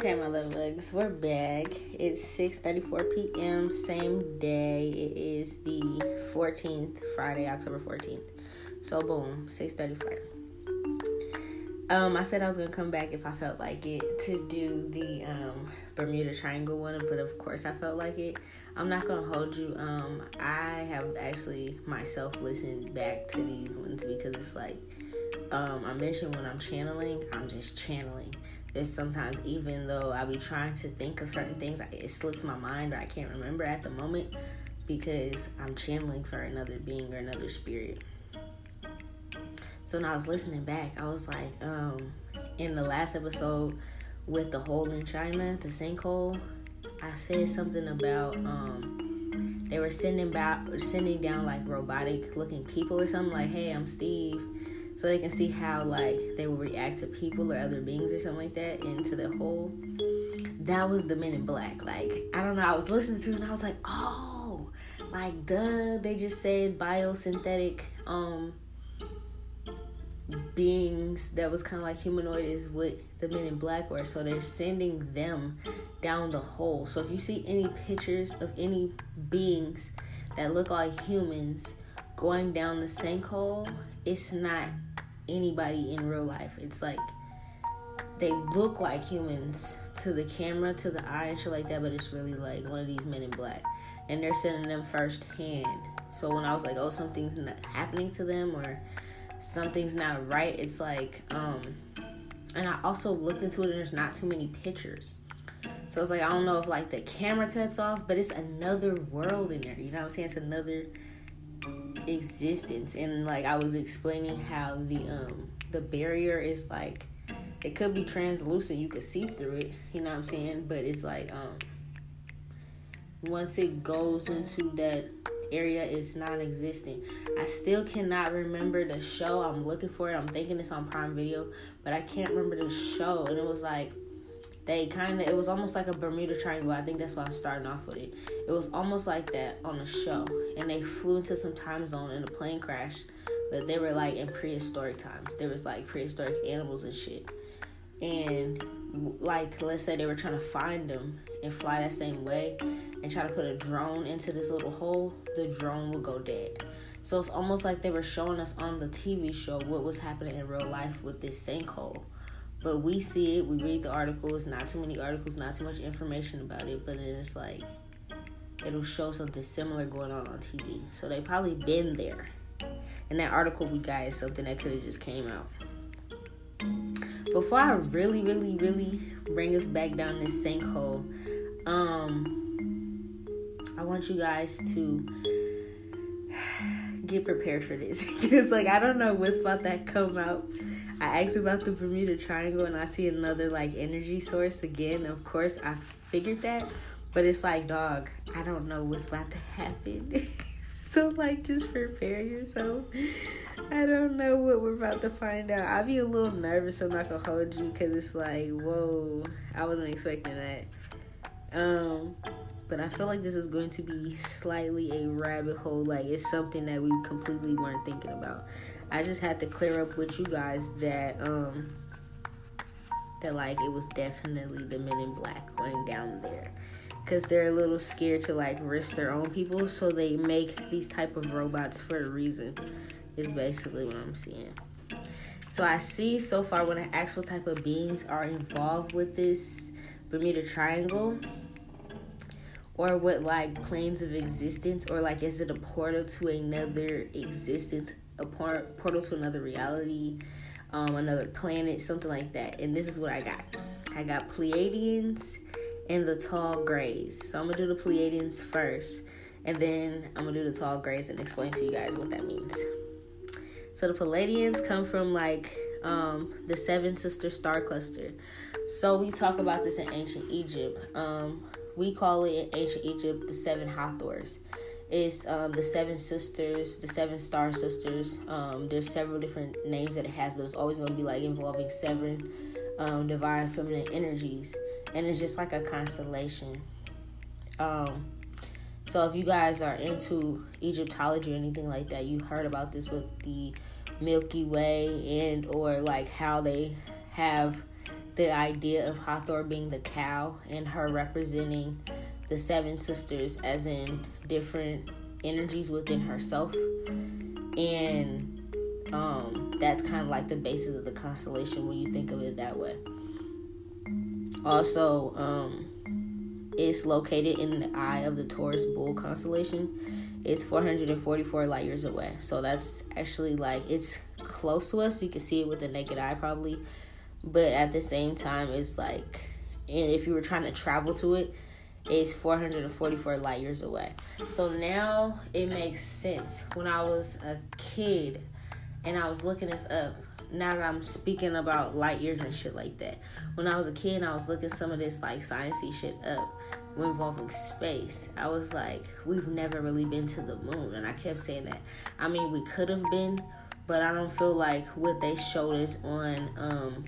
Okay, my love bugs, we're back. It's 6:34 p.m. Same day. It is the 14th, Friday, October 14th. So boom, 6:35. Um, I said I was gonna come back if I felt like it to do the um Bermuda Triangle one, but of course I felt like it. I'm not gonna hold you. Um, I have actually myself listened back to these ones because it's like um I mentioned when I'm channeling, I'm just channeling there's sometimes even though I be trying to think of certain things, it slips my mind or I can't remember at the moment because I'm channeling for another being or another spirit. So when I was listening back, I was like, um, in the last episode with the hole in China, the sinkhole, I said something about um, they were sending back sending down like robotic looking people or something like, hey, I'm Steve so they can see how like they will react to people or other beings or something like that into the whole. That was the men in black. Like i don't know. I was listening to it and i was like oh like duh. They just said biosynthetic um beings that was kind of like humanoid is what the men in black were. So they're sending them down the hole. So if you see any pictures of any beings that look like humans going down the sinkhole it's not anybody in real life. It's like they look like humans to the camera, to the eye, and shit like that, but it's really like one of these men in black. And they're sending them firsthand. So when I was like, oh, something's not happening to them or something's not right, it's like, um, and I also looked into it and there's not too many pictures. So it's like, I don't know if like the camera cuts off, but it's another world in there. You know what I'm saying? It's another existence and like I was explaining how the um the barrier is like it could be translucent you could see through it you know what I'm saying? But it's like um once it goes into that area it's non-existent. I still cannot remember the show I'm looking for it I'm thinking it's on Prime Video but I can't remember the show and it was like they kind of it was almost like a Bermuda Triangle. I think that's why I'm starting off with it. It was almost like that on the show, and they flew into some time zone in a plane crash, but they were like in prehistoric times. There was like prehistoric animals and shit, and like let's say they were trying to find them and fly that same way, and try to put a drone into this little hole, the drone would go dead. So it's almost like they were showing us on the TV show what was happening in real life with this sinkhole but we see it, we read the articles, not too many articles, not too much information about it, but then it's like it'll show something similar going on on TV. So they probably been there. And that article we got is something that could have just came out. Before I really, really, really bring us back down this sinkhole, um, I want you guys to get prepared for this because, like, I don't know what's about to come out I asked about the Bermuda Triangle and I see another like energy source again. Of course, I figured that, but it's like, dog, I don't know what's about to happen. so like, just prepare yourself. I don't know what we're about to find out. I'll be a little nervous. So I'm not gonna hold you because it's like, whoa, I wasn't expecting that. Um, but I feel like this is going to be slightly a rabbit hole. Like it's something that we completely weren't thinking about. I just had to clear up with you guys that um that like it was definitely the men in black going down there. Because they're a little scared to like risk their own people so they make these type of robots for a reason is basically what i'm seeing. So i see so far when i ask what type of beings are involved with this bermuda triangle or what like planes of existence or like is it a portal to another existence a por- portal to another reality, um, another planet, something like that. And this is what I got. I got Pleiadians and the tall grays. So I'm gonna do the Pleiadians first, and then I'm gonna do the tall grays and explain to you guys what that means. So the Pleiadians come from like um, the seven sister star cluster. So we talk about this in ancient Egypt. Um, we call it in ancient Egypt the seven Hathors is um, the Seven Sisters, the Seven Star Sisters. Um, there's several different names that it has, but it's always going to be like involving seven um, divine feminine energies, and it's just like a constellation. Um, so if you guys are into Egyptology or anything like that, you heard about this with the Milky Way and or like how they have the idea of Hathor being the cow and her representing the seven sisters as in different energies within herself. And um, that's kind of like the basis of the constellation when you think of it that way. Also, um, it's located in the eye of the Taurus Bull constellation. It's 444 light years away. So that's actually like it's close to us. You can see it with the naked eye probably. But at the same time, it's like, and if you were trying to travel to it, it's 444 light years away. So now it makes sense. When I was a kid and I was looking this up, now that I'm speaking about light years and shit like that. When I was a kid, and I was looking some of this like sciencey shit up involving space. I was like, we've never really been to the moon, and I kept saying that. I mean, we could have been, but I don't feel like what they showed us on. um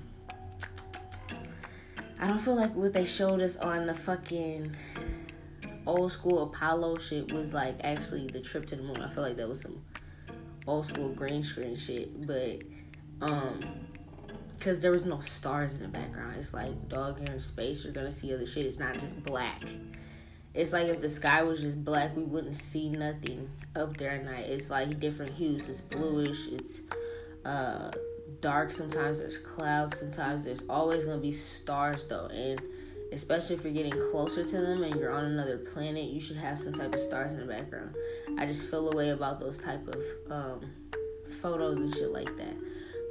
I don't feel like what they showed us on the fucking old school Apollo shit was like actually the trip to the moon. I feel like that was some old school green screen shit, but um because there was no stars in the background. It's like dog here in space, you're gonna see other shit. It's not just black. It's like if the sky was just black, we wouldn't see nothing up there at night. It's like different hues. It's bluish. It's uh dark. Sometimes there's clouds. Sometimes there's always gonna be stars though, and especially if you're getting closer to them and you're on another planet, you should have some type of stars in the background. I just feel a way about those type of um, photos and shit like that.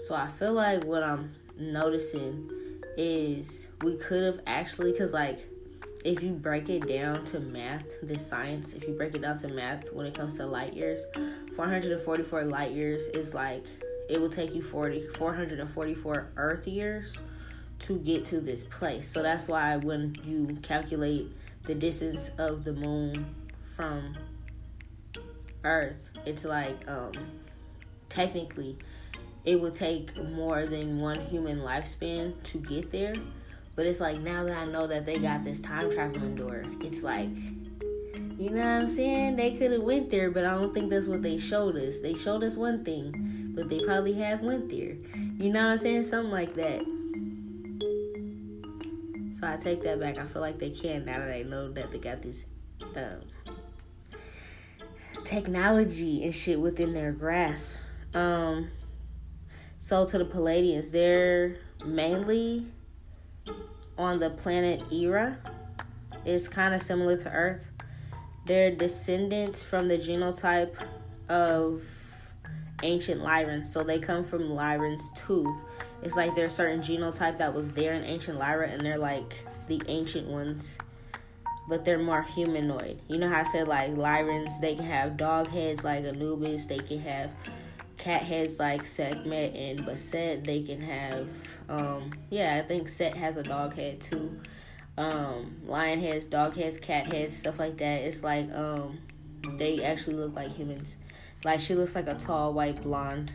So I feel like what I'm noticing is we could have actually, cause like if you break it down to math, this science, if you break it down to math when it comes to light years, 444 light years is like it will take you 40 444 earth years to get to this place. So that's why when you calculate the distance of the moon from earth, it's like um technically it would take more than one human lifespan to get there. But it's like now that I know that they got this time traveling door, it's like you know what I'm saying? They could have went there, but I don't think that's what they showed us. They showed us one thing, but they probably have went there. You know what I'm saying? Something like that. So I take that back. I feel like they can now that they know that they got this um, technology and shit within their grasp. Um, so to the Pleiadians, they're mainly on the planet Erra. It's kind of similar to Earth. They're descendants from the genotype of ancient Lyrans. So they come from Lyrans too. It's like there's certain genotype that was there in ancient Lyra, and they're like the ancient ones, but they're more humanoid. You know how I said like Lyrans, they can have dog heads like Anubis, they can have cat heads like Sekhmet and Bastet. They can have, um, yeah, I think Set has a dog head too. Um, lion heads, dog heads, cat heads, stuff like that. It's like um, they actually look like humans. Like she looks like a tall white blonde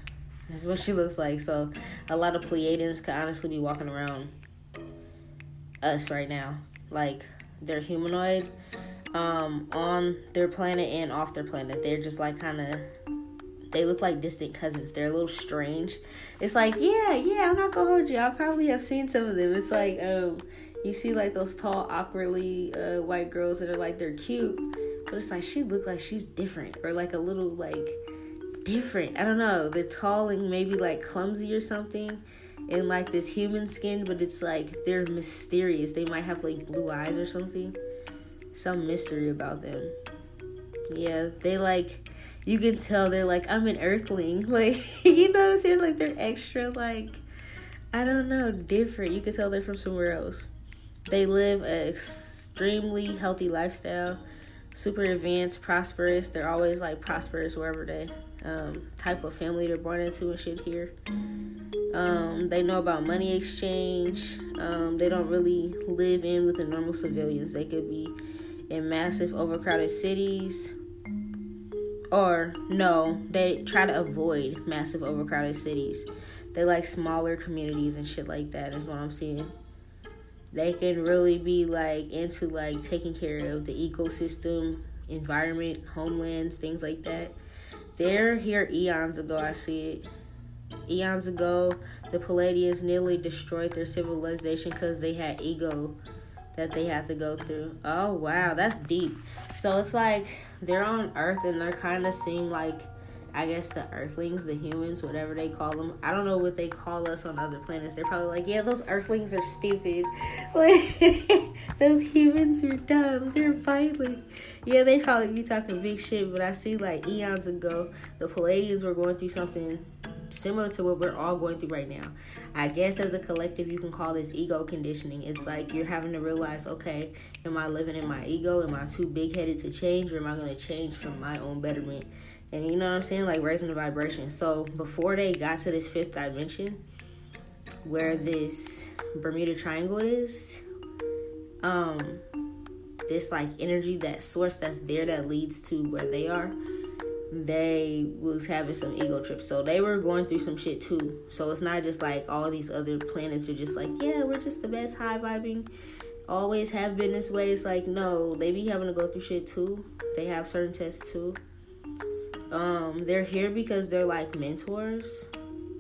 that's what she looks like. So a lot of Pleiadians could honestly be walking around us right now. Like they're humanoid um, on their planet and off their planet. They're just like kind of they look like distant cousins. They're a little strange. It's like, yeah, yeah, I'm not gonna hold you. I probably have seen some of them. It's like, um, you see like those tall, awkwardly uh, white girls that are like they're cute, but it's like she look like she's different or like a little like different. I don't know. They're tall and maybe like clumsy or something in like this human skin, but it's like they're mysterious. They might have like blue eyes or something. Some mystery about them. Yeah, they like you can tell they're like I'm an earthling. Like you know what I'm saying? Like they're extra like I don't know, different. You can tell they're from somewhere else. They live an extremely healthy lifestyle, super advanced, prosperous. They're always like prosperous wherever they um, type of family they're born into and shit here. Um, they know about money exchange. Um, they don't really live in with the normal civilians. They could be in massive, overcrowded cities. Or, no, they try to avoid massive, overcrowded cities. They like smaller communities and shit like that, is what I'm seeing. They can really be like into like taking care of the ecosystem, environment, homelands, things like that they're here eons ago. I see it. eons ago, the Pleiadians nearly destroyed their civilization because they had ego that they had to go through. Oh wow, that's deep. So it's like they're on Earth and they're kind of seeing like I guess the Earthlings, the humans, whatever they call them. I don't know what they call us on other planets. They're probably like, yeah, those Earthlings are stupid. Like those humans are dumb. They're violent. Yeah, they probably be talking big shit. But I see like eons ago, the Pleiadians were going through something similar to what we're all going through right now. I guess as a collective, you can call this ego conditioning. It's like you're having to realize, okay, am I living in my ego? Am I too big headed to change, or am I going to change from my own betterment? And you know what I'm saying, like raising the vibration. So before they got to this fifth dimension, where this Bermuda Triangle is, um, this like energy, that source that's there that leads to where they are, they was having some ego trips. So they were going through some shit too. So it's not just like all these other planets are just like, yeah, we're just the best high vibing. Always have been this way. It's like no, they be having to go through shit too. They have certain tests too um, they're here because they're like mentors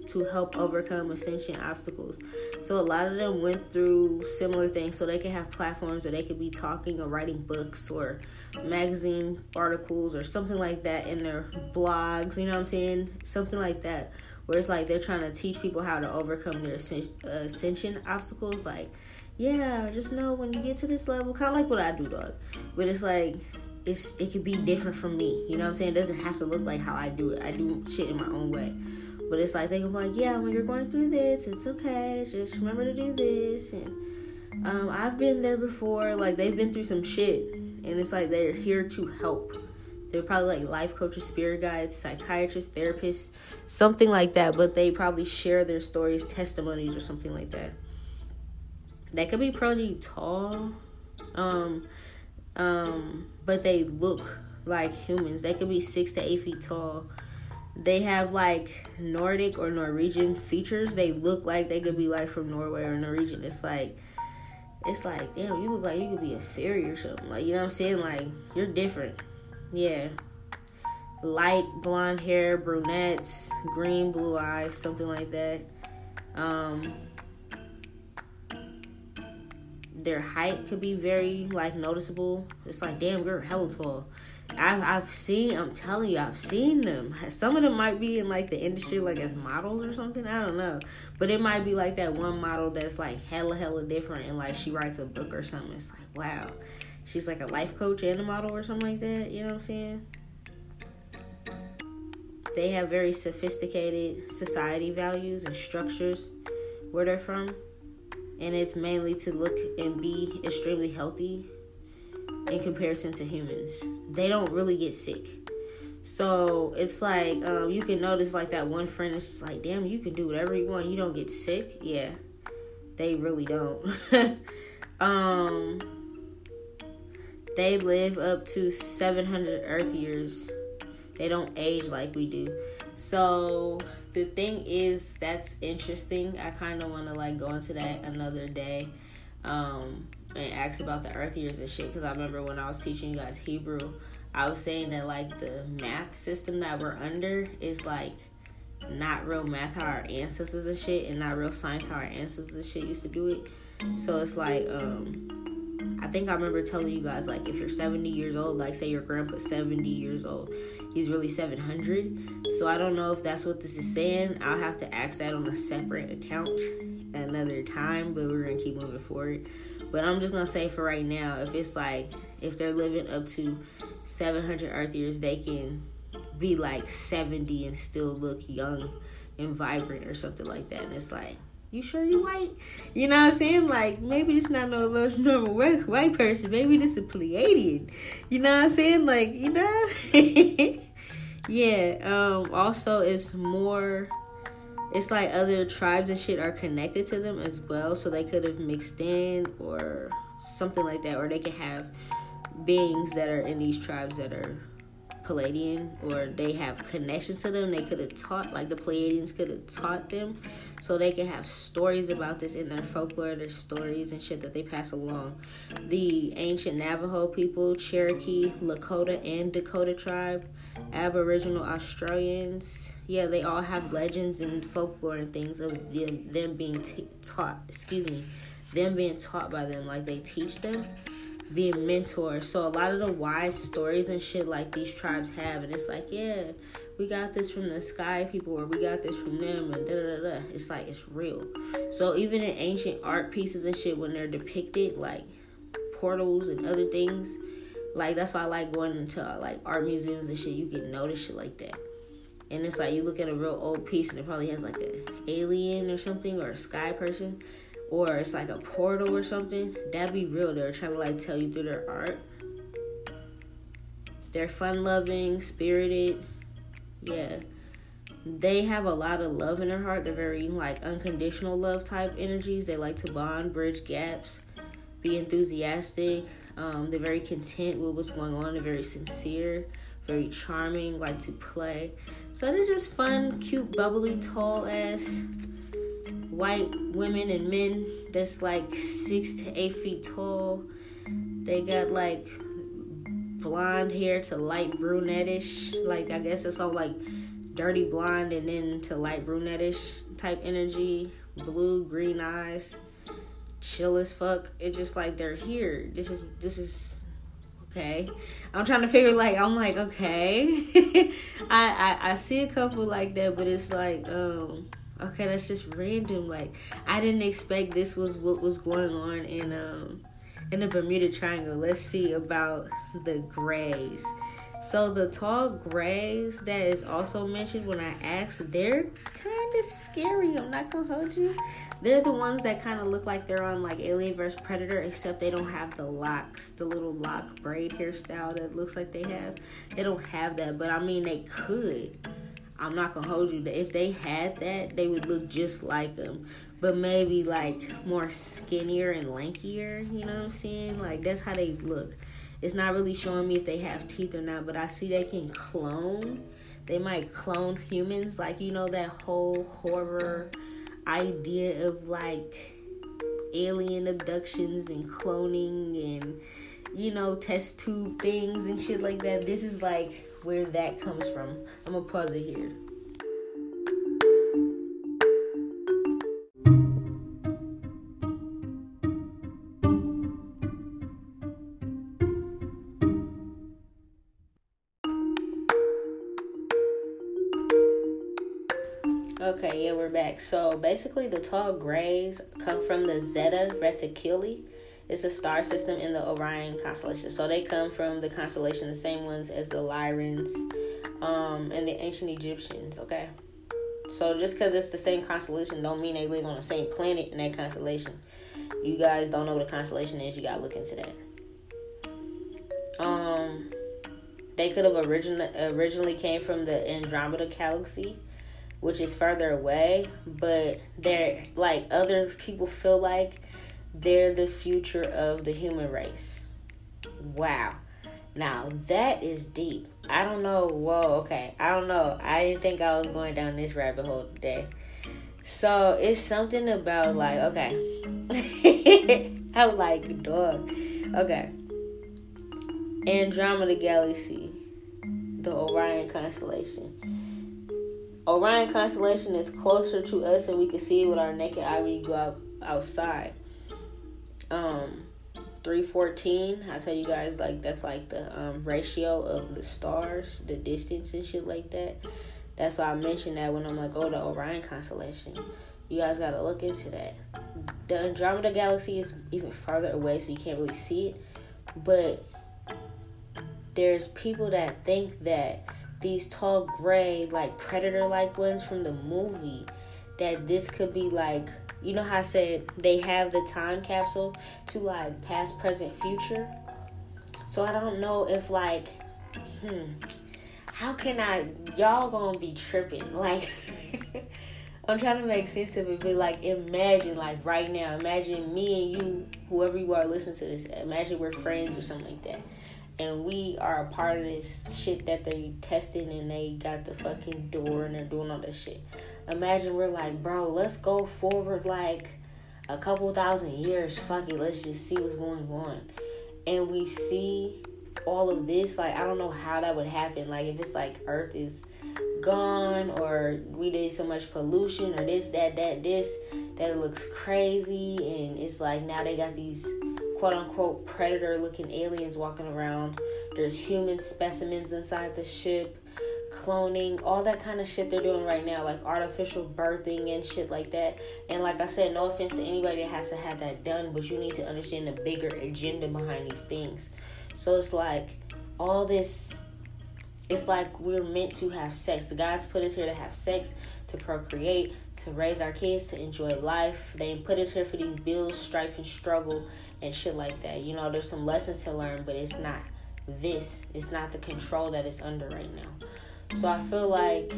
to help overcome ascension obstacles. So a lot of them went through similar things so they can have platforms or they could be talking or writing books or magazine articles or something like that in their blogs, you know what I'm saying? Something like that. Where it's like they're trying to teach people how to overcome their ascension obstacles. Like, yeah, just know when you get to this level, kind of like what I do, dog. But it's like it's it could be different from me. You know what I'm saying? It doesn't have to look like how I do it. I do shit in my own way. But it's like they can be like, yeah, when you're going through this, it's okay. Just remember to do this. And um, I've been there before. Like they've been through some shit, and it's like they're here to help. They're probably like life coaches, spirit guides, psychiatrists, therapists, something like that. But they probably share their stories, testimonies, or something like that. That could be pretty tall. Um, um, but they look like humans. They could be six to eight feet tall. They have like Nordic or Norwegian features. They look like they could be like from Norway or Norwegian. It's like, it's like, damn, you look like you could be a fairy or something. Like, you know what I'm saying? Like, you're different. Yeah. Light blonde hair, brunettes, green, blue eyes, something like that. Um, their height could be very like noticeable. It's like, damn, you're hella tall. I've I've seen. I'm telling you, I've seen them. Some of them might be in like the industry, like as models or something. I don't know, but it might be like that one model that's like hella hella different, and like she writes a book or something. It's like, wow, she's like a life coach and a model or something like that. You know what I'm saying? They have very sophisticated society values and structures where they're from and it's mainly to look and be extremely healthy in comparison to humans. They don't really get sick. So it's like um, you can notice like that one friend is just like, damn, you can do whatever you want. You don't get sick. Yeah, they really don't. um, they live up to 700 Earth years. They don't age like we do. So the thing is that's interesting. I kind of want to like go into that another day um, and ask about the earth years and shit. Because I remember when I was teaching you guys Hebrew, I was saying that like the math system that we're under is like not real math how our ancestors and shit, and not real science how our ancestors and shit used to do it. So it's like um I think I remember telling you guys like if you're 70 years old, like say your grandpa's 70 years old, he's really 700. So I don't know if that's what this is saying. I'll have to ask that on a separate account another time, but we're gonna keep moving forward. But I'm just gonna say for right now, if it's like if they're living up to 700 Earth years, they can be like 70 and still look young and vibrant or something like that. And it's like you sure you white? You know what I'm saying? Like maybe this not no little normal white, white person. Maybe this is Pleiadian. You know what I'm saying? Like you know. yeah. Um. Also, it's more. It's like other tribes and shit are connected to them as well, so they could have mixed in or something like that, or they could have beings that are in these tribes that are Pleiadian or they have connections to them. They could have taught, like the Pleiadians could have taught them, so they can have stories about this in their folklore, their stories and shit that they pass along. The ancient Navajo people, Cherokee, Lakota, and Dakota tribe, Aboriginal Australians, yeah, they all have legends and folklore and things of them, them being t- taught. Excuse me, them being taught by them, like they teach them being mentors. So a lot of the wise stories and shit like these tribes have, and it's like, yeah, we got this from the sky people, or we got this from them, and da da da. It's like it's real. So even in ancient art pieces and shit, when they're depicted like portals and other things, like that's why I like going into uh, like art museums and shit. You can notice shit like that. And it's like you look at a real old piece and it probably has like a alien or something or a sky person or it's like a portal or something, that'd be real. They're trying to like tell you through their art. They're fun loving, spirited. Yeah. They have a lot of love in their heart. They're very like unconditional love type energies. They like to bond, bridge gaps, be enthusiastic. Um, they're very content with what's going on. They're very sincere, very charming, like to play. So they're just fun, cute, bubbly, tall ass white women and men that's like six to eight feet tall. They got like blonde hair to light brunettish. Like I guess it's all like dirty blonde and then to light brunettish type energy. Blue, green eyes. Chill as fuck. It's just like they're here. This is this is okay. I'm trying to figure like I'm like okay. I, I I see a couple like that, but it's like um okay that's just random like i didn't expect this was what was going on in um in the bermuda triangle. Let's see about the grays. So the tall grays that is also mentioned when i asked they're kind of scary i'm not gonna hold you. They're the ones that kind of look like they're on like alien vs predator except they don't have the locks the little lock braid hairstyle that looks like they have. They don't have that but i mean they could I'm not gonna hold you. that If they had that, they would look just like them, but maybe like more skinnier and lankier. You know what I'm saying? Like that's how they look. It's not really showing me if they have teeth or not, but I see they can clone. They might clone humans, like you know that whole horror idea of like alien abductions and cloning and you know test tube things and shit like that. This is like where that comes from. I'm gonna pause it here. Okay, yeah, we're back. So basically, the tall grays come from the Zeta Reticuli it's a star system in the Orion constellation. So they come from the constellation, the same ones as the Lyrans um, and the ancient Egyptians, okay? So just because it's the same constellation don't mean they live on the same planet in that constellation. You guys don't know what a constellation is, you gotta look into that. Um they could have originally originally came from the Andromeda galaxy, which is further away, but they're like other people feel like they're the future of the human race. Wow. Now that is deep. I don't know. Whoa, okay. I don't know. I didn't think I was going down this rabbit hole today. So it's something about like, okay. I'm like, dog. Okay. Andromeda Galaxy, the Orion constellation. Orion constellation is closer to us and we can see it with our naked eye when you go out outside um 314 i tell you guys like that's like the um, ratio of the stars the distance and shit like that. That's why i mentioned that when i'm like oh the orion constellation. You guys gotta look into that. The andromeda galaxy is even farther away so you can't really see it. But there's people that think that these tall gray like predator like ones from the movie that this could be like you know how I said they have the time capsule to like past, present, future. So I don't know if like, hmm, how can I? Y'all gonna be tripping? Like, I'm trying to make sense of it, but like, imagine like right now, imagine me and you, whoever you are listening to this, imagine we're friends or something like that, and we are a part of this shit that they testing and they got the fucking door and they're doing all this shit. Imagine we're like, bro, let's go forward like a couple thousand years. Fuck it, let's just see what's going on. And we see all of this, like I don't know how that would happen. Like if it's like Earth is gone or we did so much pollution or this, that, that, this, that looks crazy and it's like now they got these quote unquote predator looking aliens walking around. There's human specimens inside the ship, cloning, all that kind of shit they're doing right now, like artificial birthing and shit like that. And like I said, no offense to anybody that has to have that done, but you need to understand the bigger agenda behind these things. So it's like all this it's like we're meant to have sex. The God's put us here to have sex, to procreate, to raise our kids, to enjoy life. They put us here for these bills, strife, and struggle and shit like that. You know, there's some lessons to learn, but it's not this. It's not the control that it's under right now. So I feel like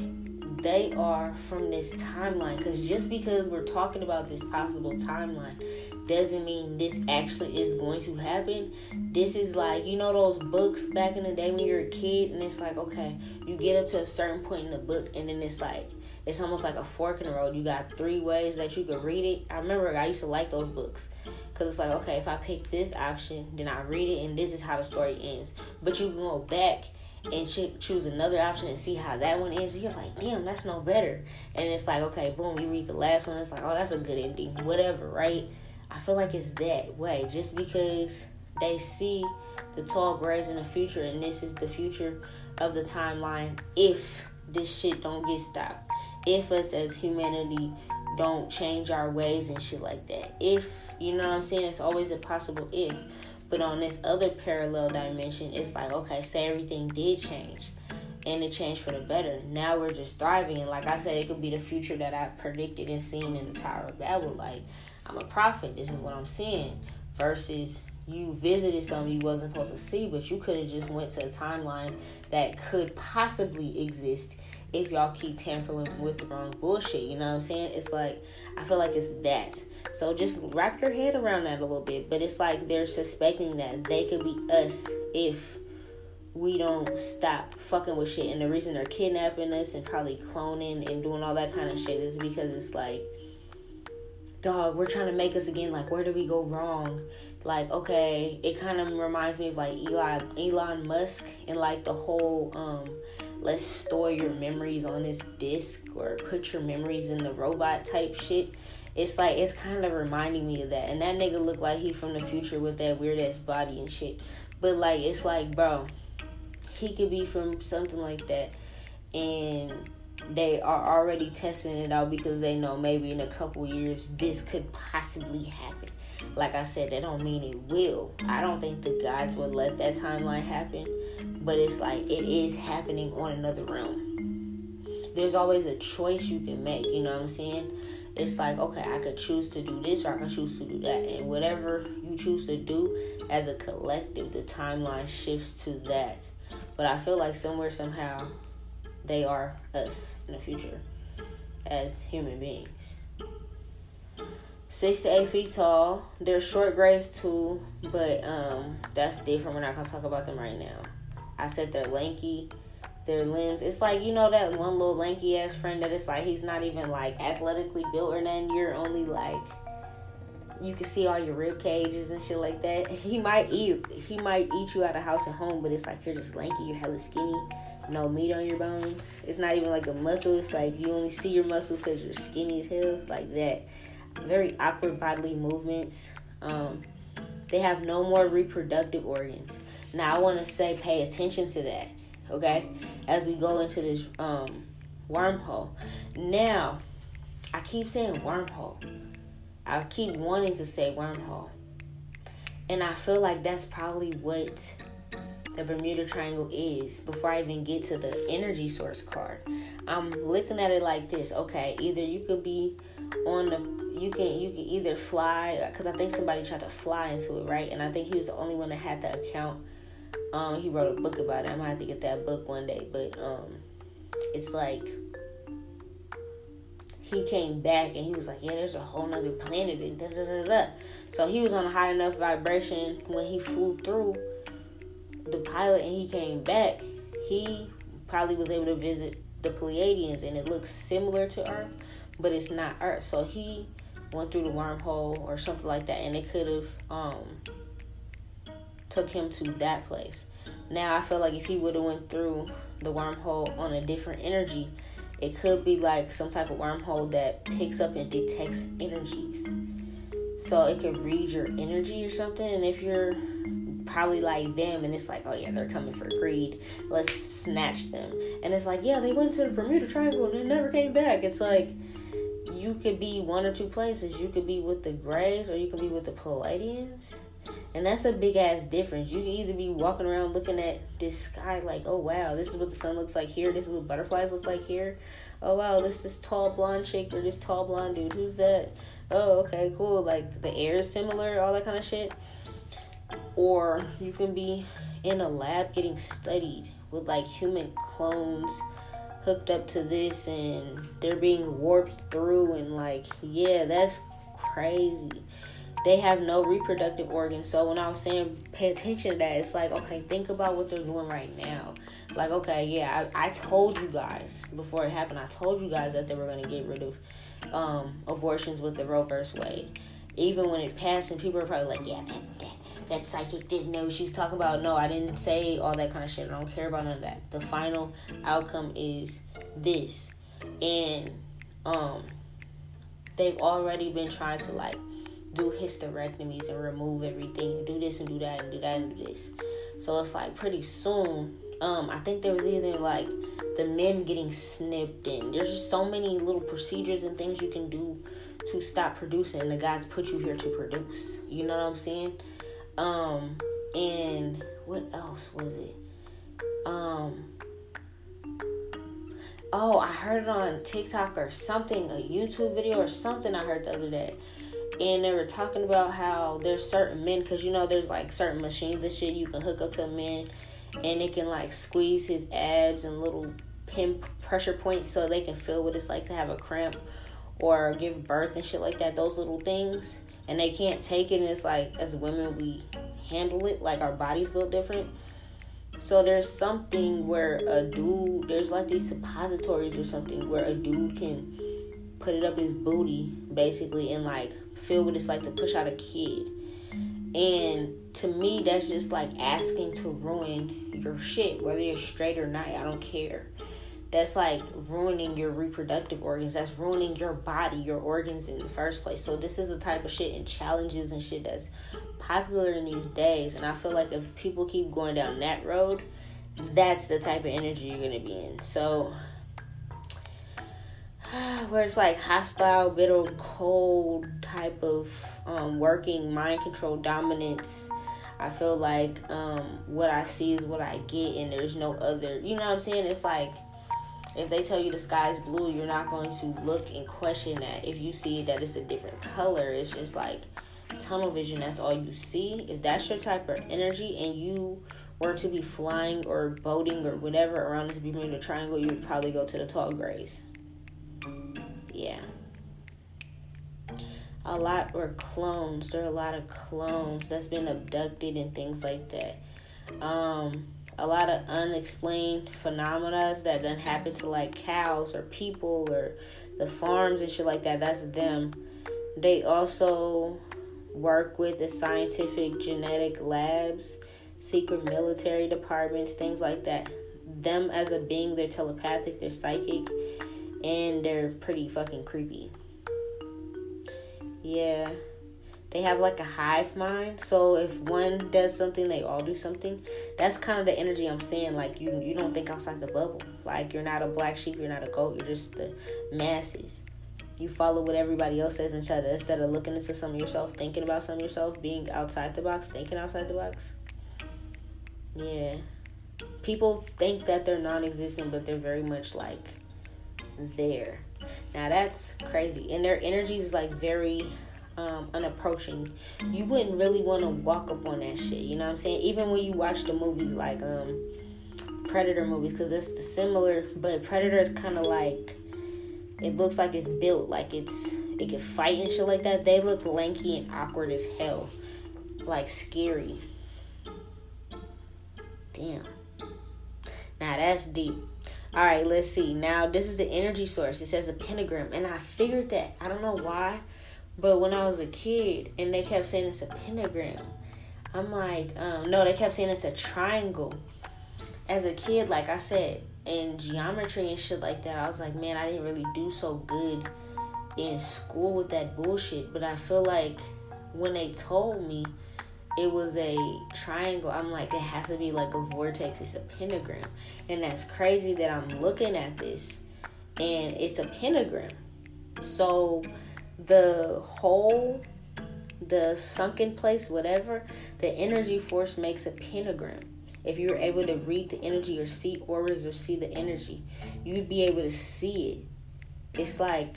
they are from this timeline because just because we're talking about this possible timeline doesn't mean this actually is going to happen. This is like, you know, those books back in the day when you're a kid, and it's like, okay, you get up to a certain point in the book, and then it's like, it's almost like a fork in the road. You got three ways that you could read it. I remember I used to like those books because it's like, okay, if I pick this option, then I read it, and this is how the story ends. But you go back and choose another option and see how that one ends. You're like, damn, that's no better. And it's like, okay, boom, you read the last one. It's like, oh, that's a good ending. Whatever, right? I feel like it's that way. Just because they see the tall grays in the future, and this is the future of the timeline. If this shit don't get stopped, if us as humanity don't change our ways and shit like that. If, you know what I'm saying? It's always a possible if. But on this other parallel dimension, it's like, okay, say everything did change and it changed for the better. Now we're just thriving. And like I said, it could be the future that I predicted and seen in the Tower of Babel. Like, I'm a prophet. This is what I'm seeing. Versus you visited something you wasn't supposed to see, but you could have just went to a timeline that could possibly exist if y'all keep tampering with the wrong bullshit. You know what I'm saying? It's like I feel like it's that. So just wrap your head around that a little bit. But it's like they're suspecting that they could be us if we don't stop fucking with shit. And the reason they're kidnapping us and probably cloning and doing all that kind of shit is because it's like, dog, we're trying to make us again. Like, where do we go wrong? Like, okay, it kind of reminds me of like Elon Elon Musk and like the whole um let's store your memories on this disc or put your memories in the robot type shit. It's like it's kind of reminding me of that. And that nigga look like he from the future with that weird ass body and shit. But like it's like, bro, he could be from something like that and they are already testing it out because they know maybe in a couple years this could possibly happen. Like I said, that don't mean it will. I don't think the gods would let that timeline happen, but it's like it is happening on another realm. There's always a choice you can make, you know what I'm saying? It's like, okay, I could choose to do this or I could choose to do that. And whatever you choose to do as a collective, the timeline shifts to that. But I feel like somewhere, somehow, they are us in the future as human beings six to eight feet tall. They're short grays too, but um, that's different. We're not gonna talk about them right now. I said they're lanky. Their limbs, it's like you know that one little lanky ass friend that it's like he's not even like athletically built or nothing. You're only like you can see all your rib cages and shit like that. He might eat he might eat you out of house and home, but it's like you're just lanky, you're hella skinny, no meat on your bones. It's not even like a muscle. It's like you only see your muscles because you're skinny as hell, like that very awkward bodily movements. Um, they have no more reproductive organs. Now, I want to say pay attention to that, okay, as we go into this um, wormhole. Now, I keep saying wormhole. I keep wanting to say wormhole. And I feel like that's probably what the Bermuda Triangle is before I even get to the energy source card. I'm looking at it like this. Okay, either you could be on the you can you can either fly because I think somebody tried to fly into it, right? And I think he was the only one that had the account. Um, he wrote a book about it. I might have to get that book one day, but um, it's like he came back and he was like, "Yeah, there's a whole nother planet." And da da da da. So he was on a high enough vibration when he flew through the pilot and he came back, he probably was able to visit the Pleiadians and it looks similar to Earth, but it's not Earth. So he went through the wormhole or something like that, and it could have um took him to that place. Now I feel like if he would have went through the wormhole on a different energy, it could be like some type of wormhole that picks up and detects energies. So it could read your energy or something. And if you're probably like them and it's like, oh yeah, they're coming for greed, let's snatch them. And it's like, yeah, they went to the Bermuda Triangle and they never came back. It's like, you could be one or two places. You could be with the Greys or you could be with the Pleiadians And that's a big ass difference. You can either be walking around looking at this sky like, oh wow, this is what the sun looks like here. This is what butterflies look like here. Oh wow, this this tall blonde chick or this tall blonde dude. Who's that? Oh okay, cool. Like the air is similar, all that kind of shit. Or you can be in a lab getting studied with like human clones hooked up to this and they're being warped through and like yeah that's crazy they have no reproductive organs. So when I was saying pay attention to that, it's like, okay, think about what they're doing right now. Like, okay, yeah, I, I told you guys before it happened, I told you guys that they were going to get rid of um, abortions with the Roe versus Wade. Even when it passed, and people are probably like, yeah, that, that psychic didn't know what she was talking about. No, I didn't say all that kind of shit. I don't care about none of that. The final outcome is this. And um, they've already been trying to like do hysterectomies and remove everything, do this and do that and do that and do this. So it's like pretty soon. Um, I think there was either like the men getting snipped, and there's just so many little procedures and things you can do to stop producing. And the God's put you here to produce. You know what I'm saying? Um, and what else was it? Um, oh, I heard it on TikTok or something, a YouTube video or something I heard the other day and they were talking about how there's certain men because you know there's like certain machines and shit you can hook up to a man and it can like squeeze his abs and little pin pressure points so they can feel what it's like to have a cramp or give birth and shit like that those little things and they can't take it and it's like as women we handle it like our bodies built different so there's something where a dude there's like these suppositories or something where a dude can put it up his booty basically and like feel what it's like to push out a kid. And to me, that's just like asking to ruin your shit, whether you're straight or not. I don't care. That's like ruining your reproductive organs. That's ruining your body, your organs in the first place. So this is the type of shit and challenges and shit that's popular in these days. And I feel like if people keep going down that road, that's the type of energy you're gonna be in. So where it's like hostile, bitter, cold type of um, working mind control dominance. I feel like um, what I see is what I get, and there's no other. You know what I'm saying? It's like if they tell you the sky's blue, you're not going to look and question that. If you see that it's a different color, it's just like tunnel vision. That's all you see. If that's your type of energy, and you were to be flying or boating or whatever around this Bermuda Triangle, you would probably go to the tall grays yeah. A lot were clones. There are a lot of clones that's been abducted and things like that. Um, a lot of unexplained phenomena that then happen to like cows or people or the farms and shit like that. That's them. They also work with the scientific genetic labs, secret military departments, things like that. Them as a being, they're telepathic, they're psychic, and they're pretty fucking creepy. Yeah. They have like a hive mind, so if one does something, they all do something. That's kind of the energy I'm saying. Like you, you don't think outside the bubble. Like you're not a black sheep, you're not a goat. You're just the masses. You follow what everybody else says and try to instead of looking into some of yourself, thinking about some of yourself, being outside the box, thinking outside the box. Yeah, people think that they're non-existent, but they're very much like there. Now that's crazy. And their energy is like very um, unapproaching. You wouldn't really want to walk up on that shit. You know what I'm saying? Even when you watch the movies like um, Predator movies, because it's the similar, but Predator is kind of like it looks like it's built like it's it can fight and shit like that. They look lanky and awkward as hell, like scary. damn. Now that's deep. All right, let's see. Now this is the energy source. It says a pentagram, and I figured that. I don't know why, but when I was a kid, and they kept saying it's a pentagram, I'm like, um, no, they kept saying it's a triangle. As a kid, like I said, in geometry and shit like that, I was like, man, I didn't really do so good in school with that bullshit. But I feel like when they told me it was a triangle, I'm like, it has to be like a vortex. It's a pentagram. And that's crazy that I'm looking at this and it's a pentagram. So the whole, the sunken place, whatever, the energy force makes a pentagram if you're able to read the energy or see auras or see the energy, you'd be able to see it. It's like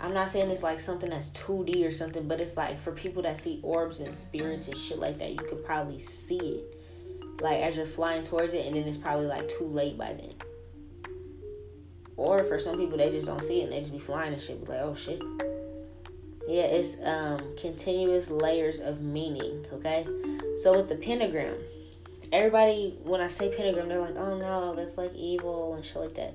I'm not saying it's like something that's 2D or something, but it's like for people that see orbs and spirits and shit like that, you could probably see it. Like as you're flying towards it, and then it's probably like too late by then. Or for some people, they just don't see it and they just be flying and shit. Be like, oh shit. Yeah, it's um continuous layers of meaning. Okay, so with the pentagram, everybody when I say pentagram, they're like, oh no, that's like evil and shit like that.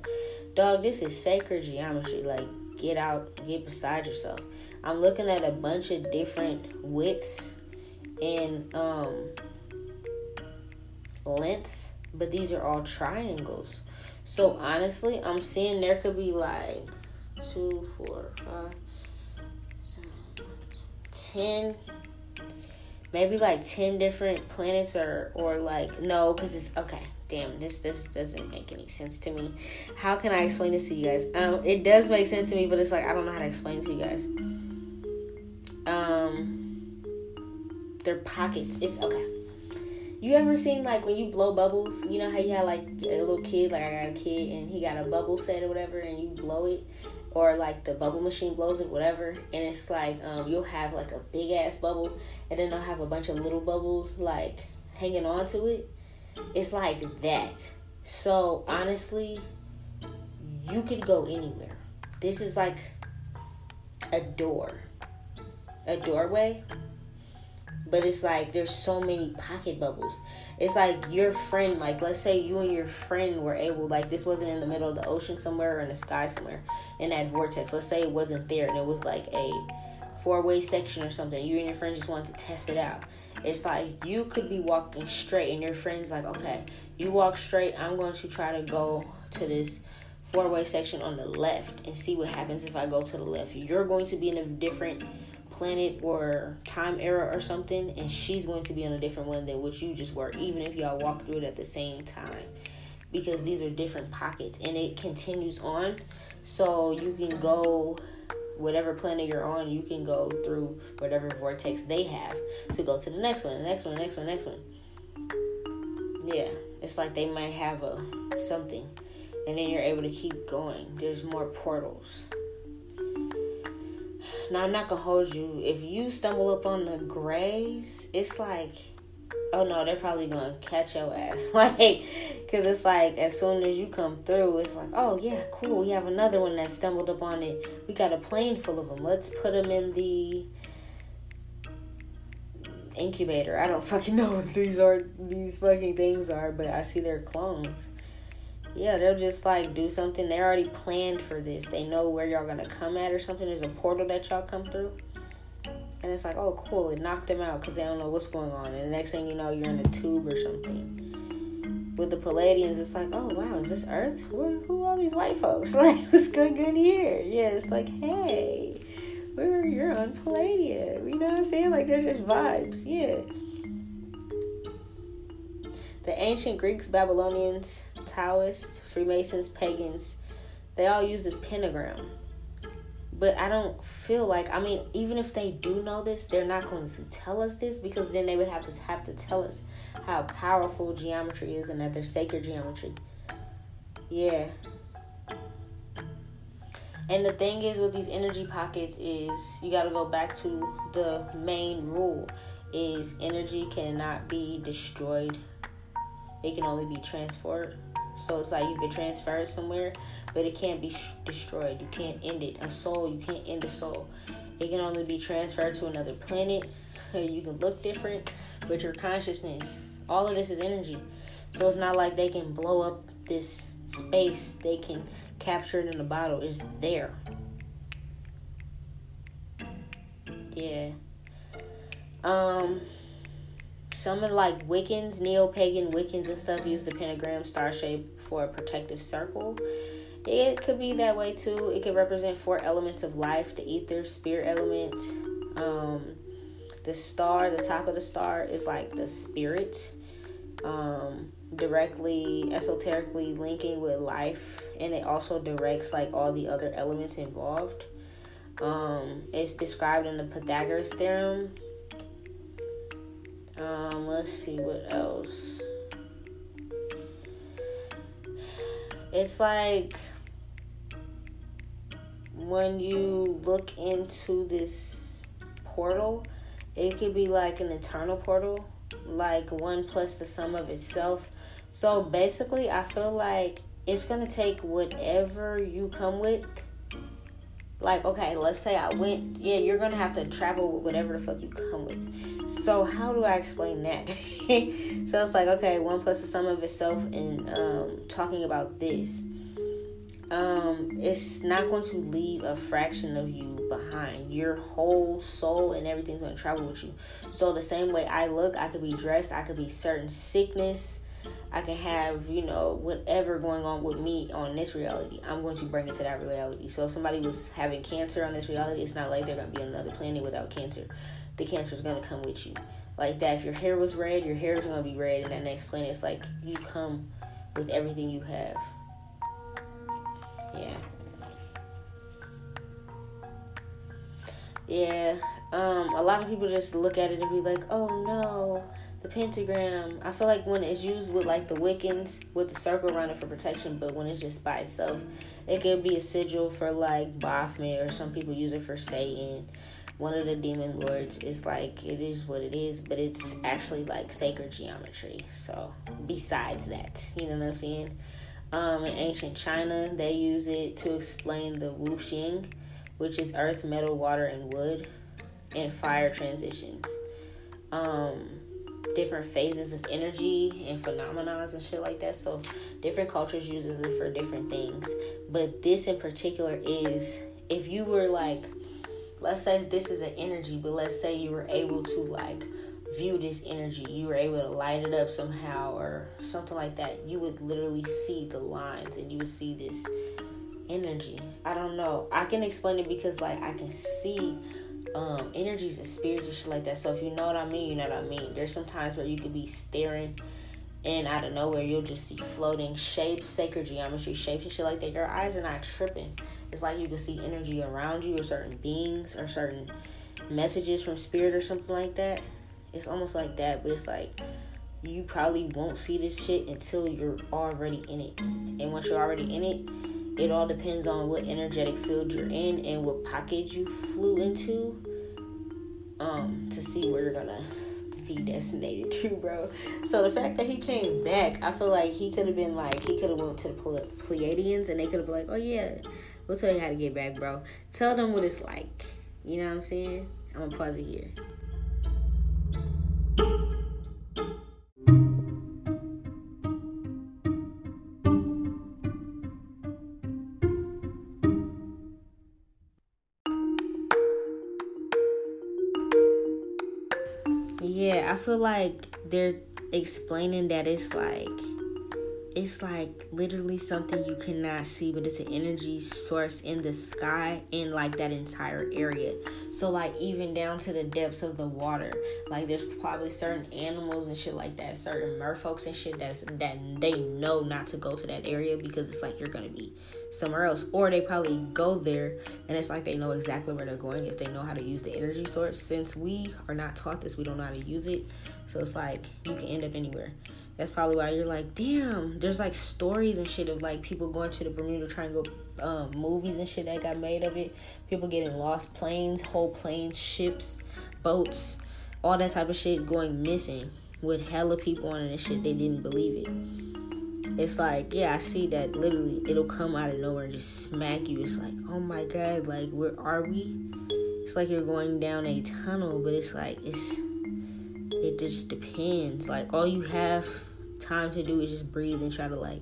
Dog, this is sacred geometry. Like, get out, get beside yourself. I'm looking at a bunch of different widths and um lengths, but these are all triangles. So honestly, I'm seeing there could be like two, four, five, seven, ten. Maybe like 10 different planets or or like no because it's okay damn this this doesn't make any sense to me. How can i explain this to you guys? Um it does make sense to me but it's like i don't know how to explain it to you guys. Um they're pockets. It's okay you ever seen like when you blow bubbles you know how you had like a little kid like i got a kid and he got a bubble set or whatever and you blow it or like the bubble machine blows it, whatever, and it's like um, you'll have like a big ass bubble, and then they'll have a bunch of little bubbles like hanging on to it. It's like that. So honestly, you could go anywhere. This is like a door, a doorway but it's like there's so many pocket bubbles. It's like your friend, like let's say you and your friend were able, like this wasn't in the middle of the ocean somewhere or in the sky somewhere, in that vortex. Let's say it wasn't there and it was like a four way section or something. You and your friend just wanted to test it out. It's like you could be walking straight and your friend's like, okay, you walk straight. I'm going to try to go to this four way section on the left and see what happens if I go to the left. You're going to be in a different planet or time era or something, and she's going to be on a different one than what you just were, even if y'all walk through it at the same time. Because these are different pockets and it continues on. So you can go whatever planet you're on, you can go through whatever vortex they have to go to the next one, the next one, the next one, the next one. Yeah, it's like they might have a something, and then you're able to keep going. There's more portals. Now I'm not gonna hold you. If you stumble up on the grays, it's like, oh no, they're probably gonna catch your ass. like, cause it's like as soon as you come through, it's like, oh yeah, cool. We have another one that stumbled up on it. We got a plane full of them. Let's put them in the incubator. I don't fucking know what these are. These fucking things are, but I see they're clones yeah, they'll just like do something. They already planned for this. They know where y'all gonna come at or something. There's a portal that y'all come through. And it's like, oh, cool. It knocked them out because they don't know what's going on. And the next thing you know, you're in a tube or something. With the Pleiadians, it's like, oh, wow, is this Earth? Who, who are all these white folks? Like, what's going on here? Yeah, it's like, hey, we're, you're on Pleiadia. You know what I'm saying? Like, they're just vibes. Yeah. The ancient Greeks, Babylonians, Taoists, Freemasons, pagans, they all use this pentagram. But I don't feel like I mean, even if they do know this, they're not going to tell us this because then they would have to have to tell us how powerful geometry is and that they're sacred geometry. Yeah. And the thing is with these energy pockets is you got to go back to the main rule is energy cannot be destroyed. It can only be transferred. So it's like you can transfer it somewhere, but it can't be sh- destroyed. You can't end it. A soul, you can't end a soul. It can only be transferred to another planet. You can look different, but your consciousness All of this is energy. So it's not like they can blow up this space. They can capture it in a bottle. It's there. Yeah. Um some of like Wiccans, neo pagan Wiccans and stuff use the pentagram star shape for a protective circle. It could be that way too. It could represent four elements of life the ether, spirit element. Um, the star, the top of the star is like the spirit, um, directly, esoterically linking with life. And it also directs like all the other elements involved. Um, it's described in the Pythagoras theorem. Um, let's see what else. It's like when you look into this portal, it could be like an eternal portal, like one plus the sum of itself. So basically, I feel like it's gonna take whatever you come with. Like, okay, let's say I went, yeah, you're gonna have to travel with whatever the fuck you come with. So, how do I explain that? so, it's like, okay, one plus the sum of itself, and um, talking about this um, it's not going to leave a fraction of you behind. Your whole soul and everything's going to travel with you. So the same way I look, I could be dressed, I could be certain sickness, I can have, you know, whatever going on with me on this reality. I'm going to bring it to that reality. So if somebody was having cancer on this reality, it's not like they're going to be on another planet without cancer. The cancer is going to come with you. Like that, if your hair was red, your hair is going to be red in that next planet. It's like you come with everything you have. Yeah. Yeah. Um, a lot of people just look at it and be like, oh no, the pentagram. I feel like when it's used with like the Wiccans with the circle around it for protection, but when it's just by itself, it could be a sigil for like Baphomet or some people use it for Satan. One of the demon lords is like it is what it is, but it's actually like sacred geometry. So besides that, you know what I'm saying? Um, in ancient China, they use it to explain the Wu Xing, which is earth, metal, water, and wood, and fire transitions. Um, different phases of energy and phenomena and shit like that. So different cultures uses it for different things. But this in particular is if you were like, let's say this is an energy, but let's say you were able to like view this energy, you were able to light it up somehow or something like that, you would literally see the lines and you would see this energy. I don't know. I can explain it because like I can see um energies and spirits and shit like that. So if you know what I mean, you know what I mean. There's some times where you could be staring and out of nowhere you'll just see floating shapes, sacred geometry shapes and shit like that. Your eyes are not tripping. It's like you can see energy around you or certain beings or certain messages from spirit or something like that. It's almost like that, but it's like you probably won't see this shit until you're already in it. And once you're already in it, it all depends on what energetic field you're in and what pocket you flew into um to see where you're gonna be designated to, bro. So the fact that he came back, I feel like he could have been like he could have went to the Pleiadians and they could have been like, oh yeah, we'll tell you how to get back, bro. Tell them what it's like. You know what I'm saying? I'm gonna pause it here. Feel like they're explaining that it's like it's like literally something you cannot see, but it's an energy source in the sky in like that entire area. So like even down to the depths of the water, like there's probably certain animals and shit like that, certain merfolks and shit that's that they know not to go to that area because it's like you're gonna be somewhere else, or they probably go there and it's like they know exactly where they're going if they know how to use the energy source. Since we are not taught this, we don't know how to use it, so it's like you can end up anywhere that's probably why you're like, damn, there's like stories and shit of like people going to the Bermuda Triangle um, movies and shit that got made of it. People getting lost, planes, whole planes, ships, boats, all that type of shit going missing with hella people on it and shit. They didn't believe it. It's like, yeah, I see that literally it'll come out of nowhere and just smack you. It's like, oh my god, like where are we? It's like you're going down a tunnel, but it's like it's it just depends. Like all you have time to do is just breathe and try to like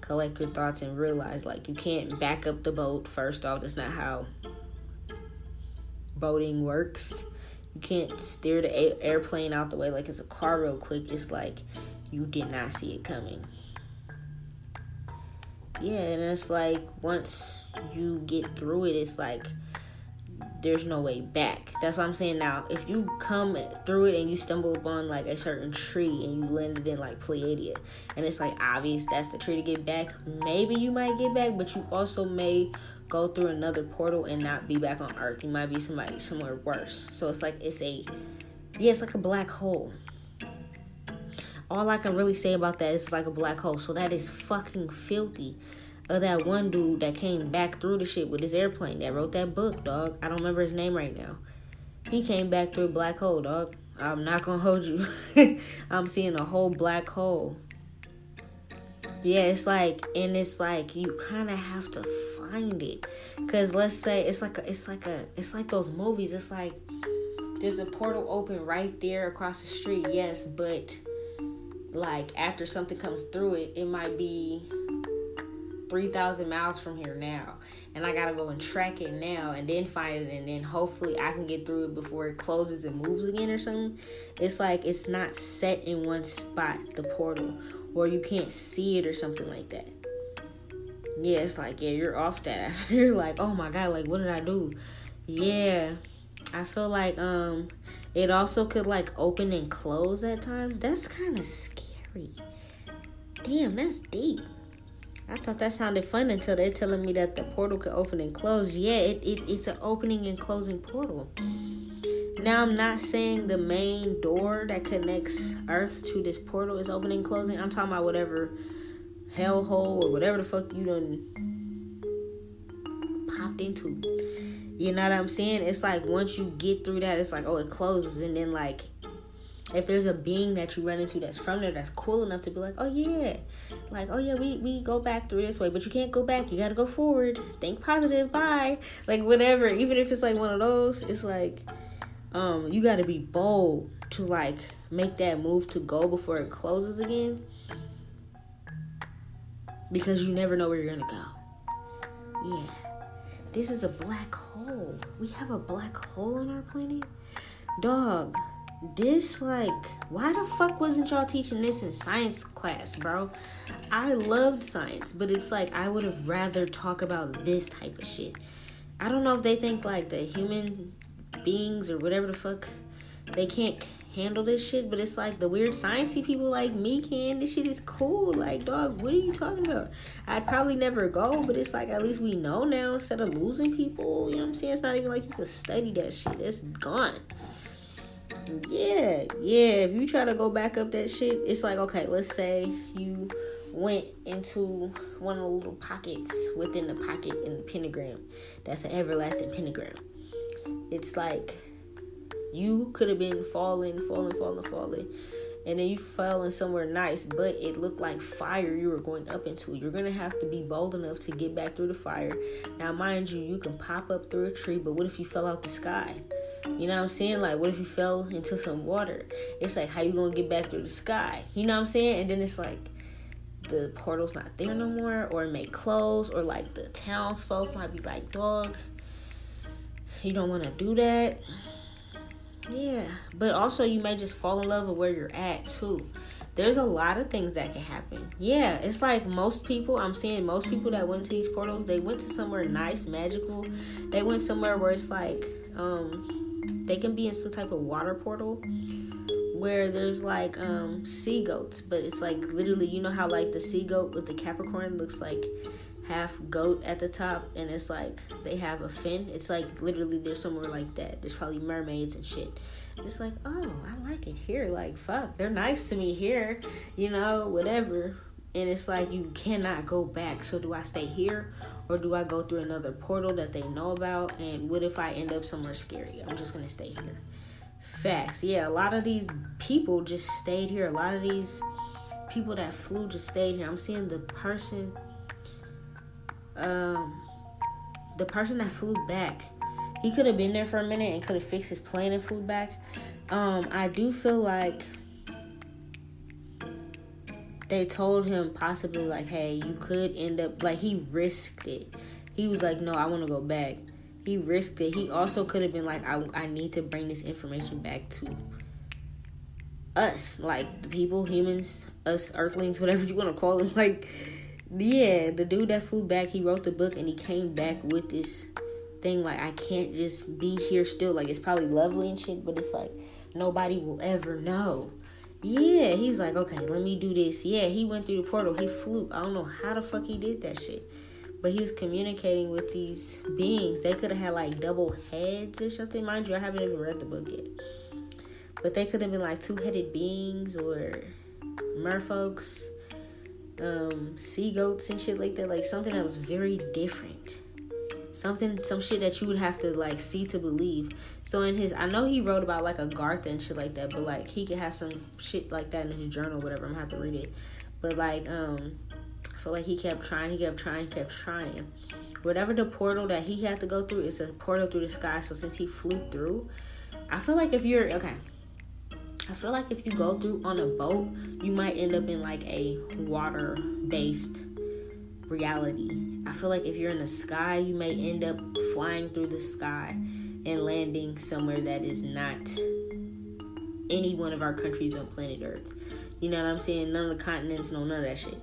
collect your thoughts and realize like you can't back up the boat first off. That's not how boating works. You can't steer the a- airplane out the way like it's a car real quick. It's like you did not see it coming. Yeah, and it's like once you get through it, it's like there's no way back. That's what I'm saying now. If you come through it and you stumble upon like a certain tree and you landed in like Pleiadia, and it's like obvious that's the tree to get back, maybe you might get back, but you also may go through another portal and not be back on Earth. You might be somebody somewhere worse. So it's like it's a yeah, it's like a black hole. All I can really say about that is like a black hole. So that is fucking filthy. Of that one dude that came back through the shit with his airplane that wrote that book, dog. I don't remember his name right now. He came back through a black hole, dog. I'm not gonna hold you. I'm seeing a whole black hole. Yeah, it's like, and it's like you kind of have to find it, cause let's say it's like a, it's like a, it's like those movies. It's like there's a portal open right there across the street. Yes, but like after something comes through it, it might be 3,000 miles from here now. And I gotta go and track it now and then find it and then hopefully I can get through it before it closes and moves again or something. It's like it's not set in one spot, the portal, or you can't see it or something like that. Yeah, it's like, yeah, you're off that. you're like, oh my god, like what did I do? Yeah. I feel like um it also could like open and close at times. That's kind of scary. Damn, that's deep. I thought that sounded fun until they're telling me that the portal could open and close. Yeah, it, it it's an opening and closing portal. Now I'm not saying the main door that connects Earth to this portal is opening and closing. I'm talking about whatever hellhole or whatever the fuck you done popped into. You know what I'm saying? It's like once you get through that, it's like oh it closes and then like if there's a being that you run into that's from there that's cool enough to be like, oh yeah, like oh yeah, we we go back through this way, but you can't go back. You got to go forward. Think positive. Bye. Like whatever. Even if it's like one of those, it's like um you got to be bold to like make that move to go before it closes again because you never know where you're gonna go. Yeah. This is a black hole. We have a black hole on our planet. Dog, this like why the fuck wasn't y'all teaching this in science class bro? I loved science but it's like i would have rather talk about this type of shit. I don't know if they think like the human beings or whatever the fuck they can't handle this shit but it's like the weird sciencey people like me can. This shit is cool. Like dog what are you talking about? I'd probably never go but it's like at least we know now instead of losing people you know what i'm saying? It's not even like you can study that shit. It's gone yeah, yeah. If you try to go back up that shit, it's like okay, let's say you went into one of the little pockets within the pocket in the pentagram. That's an everlasting pentagram. It's like you could have been falling, falling, falling, falling, and then you fell in somewhere nice, but it looked like fire you were going up into. You're gonna have to be bold enough to get back through the fire. Now, mind you, you can pop up through a tree, but what if you fell out the sky? You know what I'm saying? Like, what if you fell into some water? It's like, how you gonna get back through the sky? You know what I'm saying? And then it's like, the portal's not there no more, or it may close, or like the townsfolk might be like, dog, you don't want to do that. Yeah, but also you may just fall in love with where you're at too. There's a lot of things that can happen. Yeah, it's like most people, I'm seeing most people that went to these portals, they went to somewhere nice, magical. They went somewhere where it's like, um, they can be in some type of water portal where there's like um sea goats, but it's like literally you know how like the sea goat with the Capricorn looks like half goat at the top and it's like they have a fin. It's like literally there's somewhere like that. There's probably mermaids and shit. It's like, oh, I like it here. Like, fuck, they're nice to me here, you know, whatever. And it's like you cannot go back. So do I stay here or do I go through another portal that they know about? And what if I end up somewhere scary? I'm just gonna stay here. Facts. Yeah, a lot of these people just stayed here. A lot of these people that flew just stayed here. I'm seeing the person um the person that flew back. He could have been there for a minute and could have fixed his plane and flew back. Um, I do feel like they told him possibly like, hey, you could end up like he risked it. He was like, no, I want to go back. He risked it. He also could have been like, I, I need to bring this information back to us, like the people, humans, us, earthlings, whatever you want to call them. Like, yeah, the dude that flew back, he wrote the book and he came back with this thing. Like, I can't just be here still. Like, it's probably lovely and shit, but it's like nobody will ever know. Yeah, he's like, okay, let me do this. Yeah, he went through the portal. He flew. I don't know how the fuck he did that shit. But he was communicating with these beings. They could have had like double heads or something. Mind you, I haven't even read the book yet. But they could have been like two headed beings or merfolks, um, sea goats and shit like that. Like something that was very different something some shit that you would have to like see to believe. So in his i know he wrote about like Agartha and shit like that but like he could have some shit like that in his journal whatever i'm gonna have to read it. But like um i feel like he kept trying he kept trying kept trying. Whatever the portal that he had to go through is a portal through the sky so since he flew through i feel like if you're okay. I feel like if you go through on a boat, you might end up in like a water based reality. I feel like if you're in the sky, you may end up flying through the sky and landing somewhere that is not any one of our countries on planet Earth. You know what I'm saying? None of the continents, no none of that shit.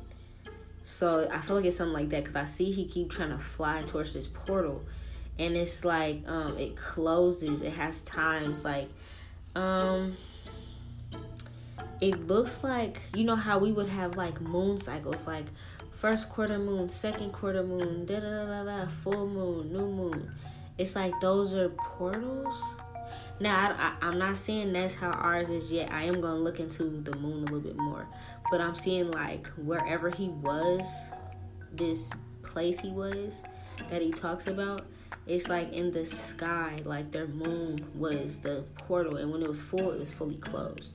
So I feel like it's something like that because I see he keep trying to fly towards this portal, and it's like um it closes. It has times like um it looks like you know how we would have like moon cycles like first quarter moon, second quarter moon, da da da da, full moon, new moon. It's like those are portals. Now I, am not saying that's how ours is yet. I am gonna look into the moon a little bit more, but I'm seeing like wherever he was, this place he was that he talks about. It's like in the sky, like their moon was the portal, and when it was full, it was fully closed.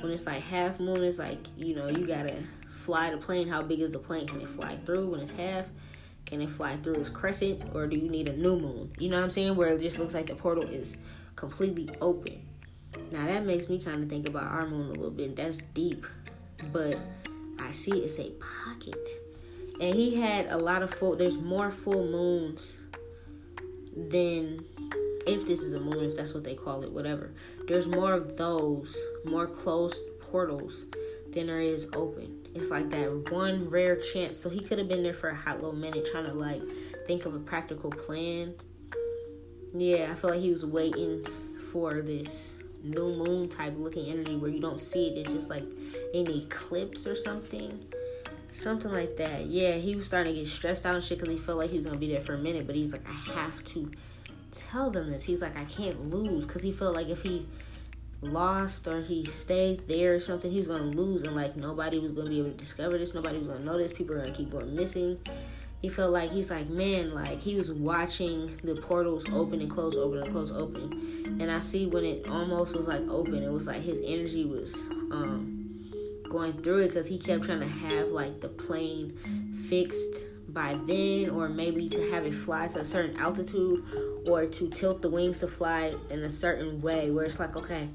When it's like half moon, it's like you know you gotta fly the plane? How big is the plane? Can it fly through when it's half? Can it fly through its crescent? Or do you need a new moon? You know what I'm saying? Where it just looks like the portal is completely open. Now that makes me kind of think about our moon a little bit. That's deep. But I see it's a pocket. And he had a lot of full, there's more full moons than if this is a moon, if that's what they call it, whatever. There's more of those, more closed portals than there is open it's like that one rare chance. So he could have been there for a hot little minute trying to like think of a practical plan. Yeah, I feel like he was waiting for this new moon type looking energy where you don't see it. It's just like an eclipse or something. Something like that. Yeah, he was starting to get stressed out and shit because he felt like he was going to be there for a minute. But he's like, I have to tell them this. He's like, I can't lose because he felt like if he lost or he stayed there or something, he was gonna lose and like nobody was gonna be able to discover this, nobody was gonna notice, people are gonna keep going missing. He felt like he's like, man, like he was watching the portals open and close, open and close, open. And I see when it almost was like open, it was like his energy was um going through it because he kept trying to have like the plane fixed by then or maybe to have it fly to a certain altitude or to tilt the wings to fly in a certain way where it's like okay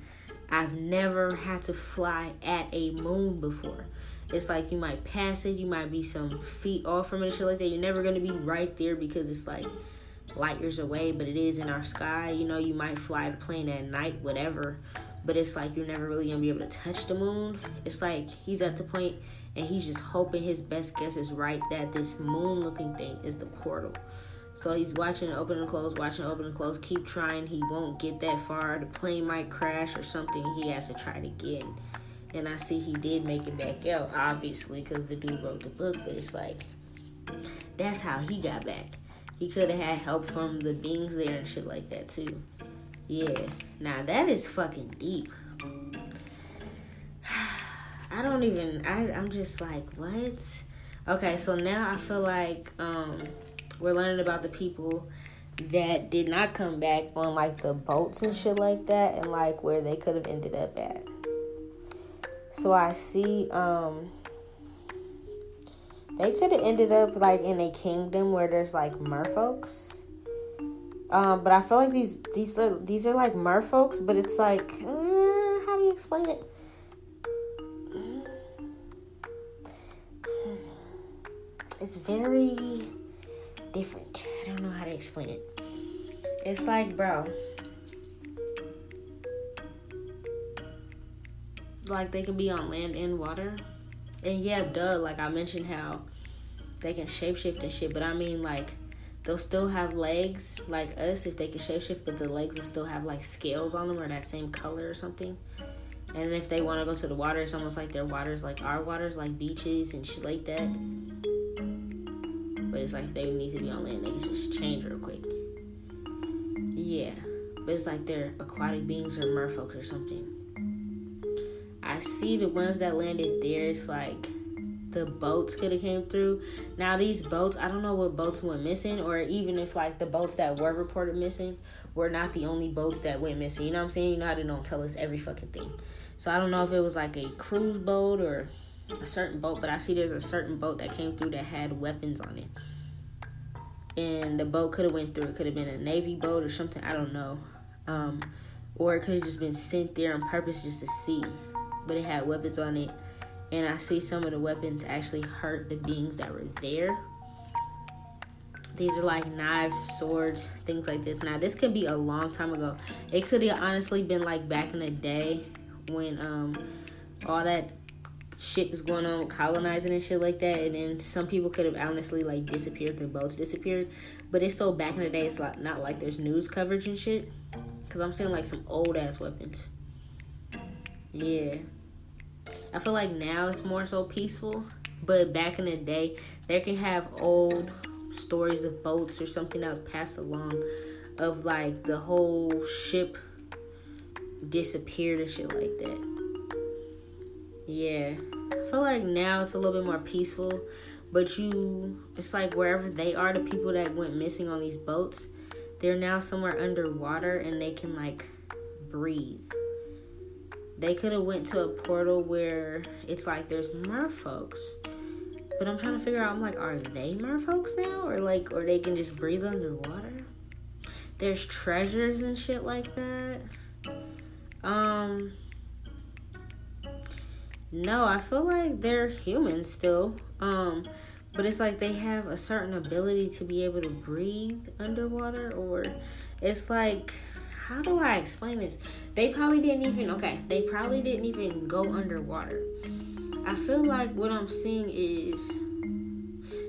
I've never had to fly at a moon before. It's like you might pass it, you might be some feet off from it, shit like that. You're never gonna be right there because it's like light years away, but it is in our sky. You know, you might fly the plane at night, whatever. But it's like you're never really gonna be able to touch the moon. It's like he's at the point and he's just hoping his best guess is right that this moon looking thing is the portal. So he's watching it open and close, watching it open and close, keep trying. He won't get that far. The plane might crash or something. He has to try it again. And I see he did make it back out, obviously, because the dude wrote the book. But it's like, that's how he got back. He could have had help from the beings there and shit like that, too. Yeah. Now, that is fucking deep. I don't even, I, I'm just like, what? Okay, so now I feel like, um, we're learning about the people that did not come back on like the boats and shit like that and like where they could have ended up at. So I see um they could have ended up like in a kingdom where there's like merfolks. Um, but I feel like these these are these are like merfolks, but it's like how do you explain it? It's very different. I don't know how to explain it. It's like, bro. Like they can be on land and water. And yeah, duh, like I mentioned how they can shapeshift and shit, but I mean like they'll still have legs like us if they can shapeshift, but the legs will still have like scales on them or that same color or something. And if they want to go to the water, it's almost like their waters like our waters, like beaches and shit like that. But it's like they need to be on land, they can just change real quick. Yeah. But it's like they're aquatic beings or merfolks or something. I see the ones that landed there, it's like the boats could have came through. Now these boats, I don't know what boats went missing, or even if like the boats that were reported missing were not the only boats that went missing. You know what I'm saying? You know how they don't tell us every fucking thing. So I don't know if it was like a cruise boat or a certain boat, but I see there's a certain boat that came through that had weapons on it. And the boat could have went through. It could have been a navy boat or something. I don't know. Um, or it could have just been sent there on purpose just to see. But it had weapons on it and I see some of the weapons actually hurt the beings that were there. These are like knives, swords, things like this. Now, this could be a long time ago. It could have honestly been like back in the day when um all that shit was going on colonizing and shit like that. And then some people could have honestly like disappeared. The boats disappeared. But it's so back in the day, it's like not like there's news coverage and shit. Cause I'm seeing like some old ass weapons. Yeah. I feel like now it's more so peaceful, but back in the day, they can have old stories of boats or something that was passed along of like the whole ship disappeared and shit like that. Yeah. I feel like now it's a little bit more peaceful, but you it's like wherever they are, the people that went missing on these boats, they're now somewhere underwater and they can like breathe they could have went to a portal where it's like there's merfolks. But I'm trying to figure out I'm like, are they merfolks now? Or like or they can just breathe underwater? There's treasures and shit like that. Um No, I feel like they're humans still. Um but it's like they have a certain ability to be able to breathe underwater or it's like how do I explain this? They probably didn't even okay, they probably didn't even go underwater. I feel like what I'm seeing is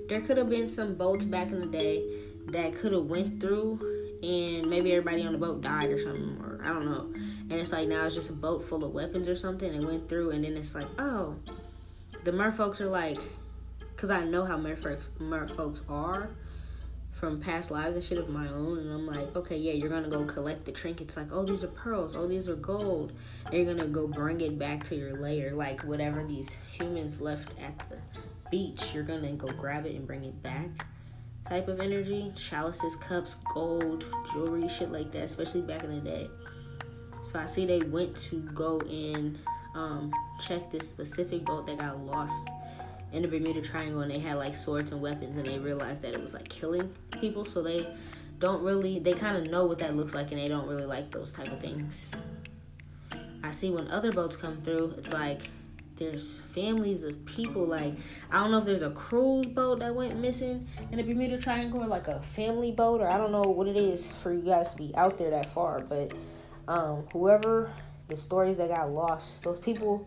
there could have been some boats back in the day that could have went through and maybe everybody on the boat died or something or I don't know. And it's like now it's just a boat full of weapons or something and went through and then it's like, "Oh, the merfolks are like cuz I know how merfolks merfolks are from past lives and shit of my own and I'm like, okay, yeah, you're gonna go collect the trinkets like, oh these are pearls, oh these are gold. And you're gonna go bring it back to your lair, like whatever these humans left at the beach, you're gonna go grab it and bring it back. Type of energy. Chalices, cups, gold, jewelry, shit like that, especially back in the day. So I see they went to go and um, check this specific boat that got lost in the Bermuda Triangle and they had like swords and weapons and they realized that it was like killing people. So they don't really, they kind of know what that looks like and they don't really like those type of things. I see when other boats come through, it's like there's families of people. Like, I don't know if there's a cruise boat that went missing in the Bermuda Triangle or like a family boat, or I don't know what it is for you guys to be out there that far. But um, whoever the stories that got lost, those people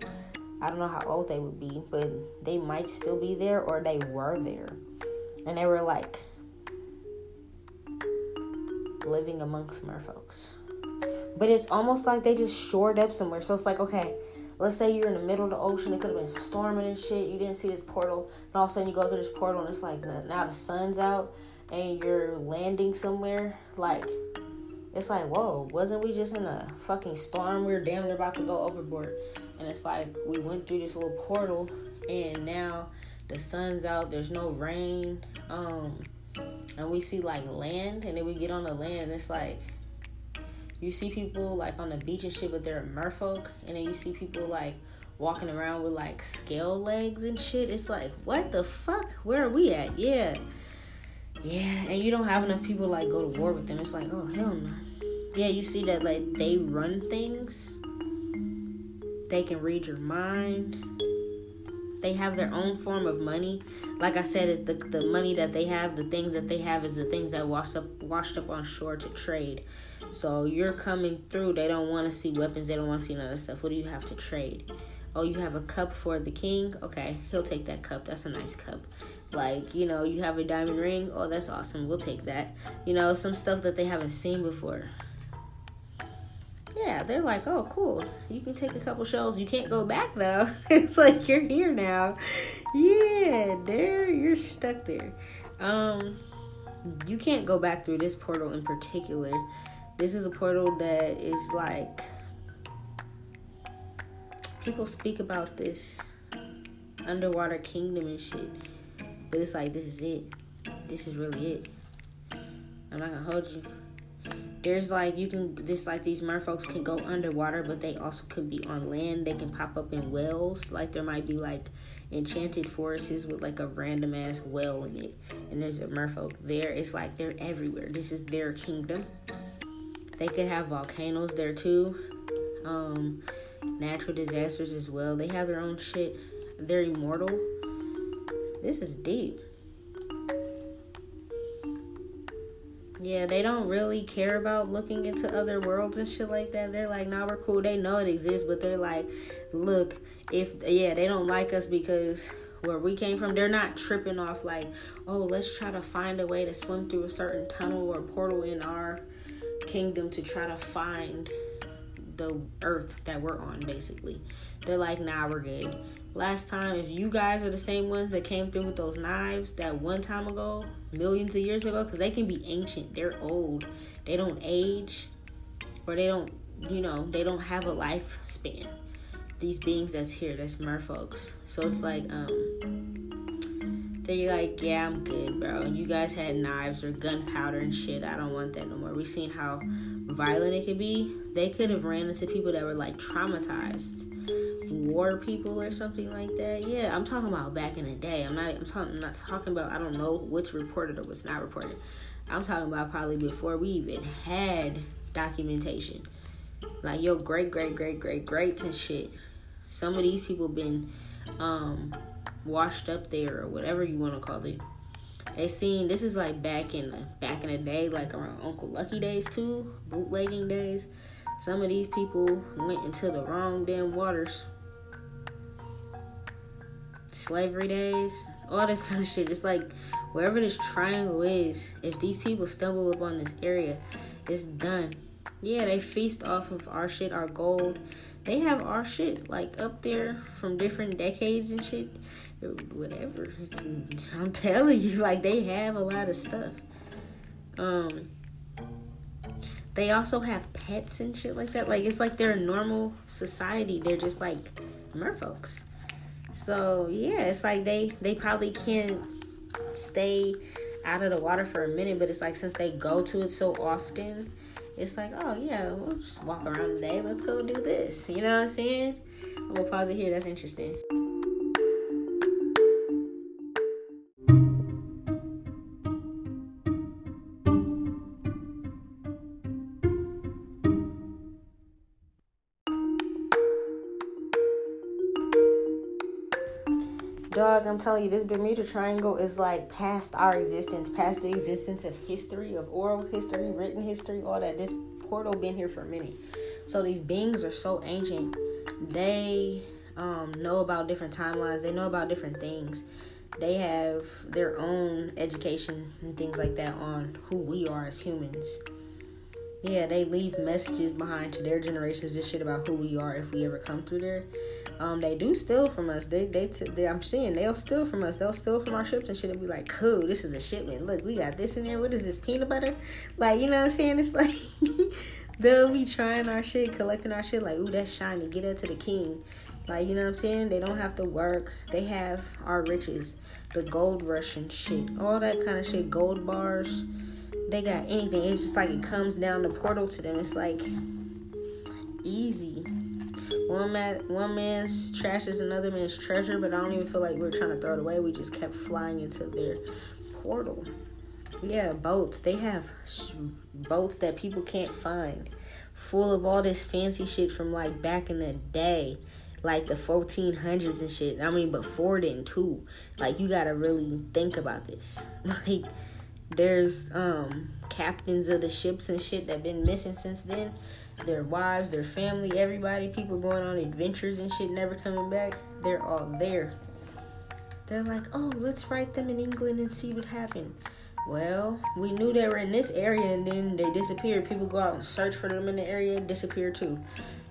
I don't know how old they would be, but they might still be there or they were there. And they were like living amongst merfolks. But it's almost like they just shored up somewhere. So it's like, okay, let's say you're in the middle of the ocean, it could have been storming and shit. You didn't see this portal, and all of a sudden you go through this portal, and it's like now the sun's out, and you're landing somewhere. Like, it's like, whoa, wasn't we just in a fucking storm? We were damn near about to go overboard and it's like we went through this little portal and now the sun's out there's no rain um and we see like land and then we get on the land and it's like you see people like on the beach and shit but they're merfolk and then you see people like walking around with like scale legs and shit it's like what the fuck where are we at yeah yeah and you don't have enough people like go to war with them it's like oh hell no yeah you see that like they run things they can read your mind. They have their own form of money. Like I said, the the money that they have, the things that they have, is the things that washed up washed up on shore to trade. So you're coming through. They don't want to see weapons. They don't want to see none of that stuff. What do you have to trade? Oh, you have a cup for the king. Okay, he'll take that cup. That's a nice cup. Like you know, you have a diamond ring. Oh, that's awesome. We'll take that. You know, some stuff that they haven't seen before yeah, they're like, oh, cool. You can take a couple shells. You can't go back though. it's like you're here now. Yeah, there you're stuck there. Um, you can't go back through this portal in particular. This is a portal that is like people speak about this underwater kingdom and shit, but it's like this is it. This is really it. I'm not gonna hold you. There's like you can just like these merfolks can go underwater but they also could be on land. They can pop up in wells. Like there might be like enchanted forests with like a random ass well in it. And there's a merfolk there. It's like they're everywhere. This is their kingdom they could have volcanoes there too. Um natural disasters as well. They have their own shit. They're immortal. This is deep. Yeah, they don't really care about looking into other worlds and shit like that. They're like, nah, we're cool. They know it exists, but they're like, look, if yeah, they don't like us because where we came from, they're not tripping off like, oh, let's try to find a way to swim through a certain tunnel or portal in our kingdom to try to find the earth that we're on, basically. They're like, nah, we're good last time, if you guys are the same ones that came through with those knives that one time ago, millions of years ago, because they can be ancient, they're old, they don't age, or they don't, you know, they don't have a lifespan. These beings that's here, that's merfolks. So it's like, um, they're like, yeah, I'm good, bro. You guys had knives or gunpowder and shit. I don't want that no more. We've seen how violent it could be. They could have ran into people that were like traumatized war people or something like that. Yeah, I'm talking about back in the day. I'm not. I'm talking. I'm not talking about. I don't know what's reported or what's not reported. I'm talking about probably before we even had documentation. Like your great great great great greats and shit. Some of these people been um washed up there or whatever you want to call it. They seen this is like back in the back in the day, like around Uncle Lucky days too, bootlegging days. Some of these people went into the wrong damn waters slavery days, all this kind of shit. It's like wherever this triangle is, if these people stumble upon this area, it's done. Yeah, they feast off of our shit, our gold. They have our shit like up there from different decades and shit. Whatever. It's, I'm telling you, like they have a lot of stuff. Um they also have pets and shit like that. Like it's like they're a normal society. They're just like merfolks. So yeah, it's like they they probably can't stay out of the water for a minute, but it's like since they go to it so often, it's like oh yeah, we'll just walk around today. Let's go do this. You know what I'm saying? I'm gonna pause it here. That's interesting. Dog, I'm telling you, this Bermuda Triangle is like past our existence, past the existence of history, of oral history, written history, all that. This portal been here for a minute. So these beings are so ancient. They um, know about different timelines. They know about different things. They have their own education and things like that on who we are as humans. Yeah, they leave messages behind to their generations, just shit about who we are if we ever come through there um, they do steal from us. They, they, t- they, I'm seeing they'll steal from us. They'll steal from our ships and shit and be like, cool, this is a shipment. Look, we got this in there. What is this, peanut butter? Like, you know what I'm saying? It's like, they'll be trying our shit, collecting our shit, like, ooh, that's shiny. Get it to the king. Like, you know what I'm saying? They don't have to work. They have our riches, the gold rush and shit, all that kind of shit, gold bars. They got anything. It's just like it comes down the portal to them. It's like easy one man one man's trash is another man's treasure, but I don't even feel like we are trying to throw it away. We just kept flying into their portal. Yeah, boats. They have boats that people can't find, full of all this fancy shit from like back in the day. like the 1400s and shit. I mean, before then too. Like you gotta really think about this. Like there's um captains of the ships and shit that been missing since then. Their wives, their family, everybody, people going on adventures and shit, never coming back. They're all there. They're like, oh, let's write them in England and see what happened. Well, we knew they were in this area and then they disappeared. People go out and search for them in the area, disappear too.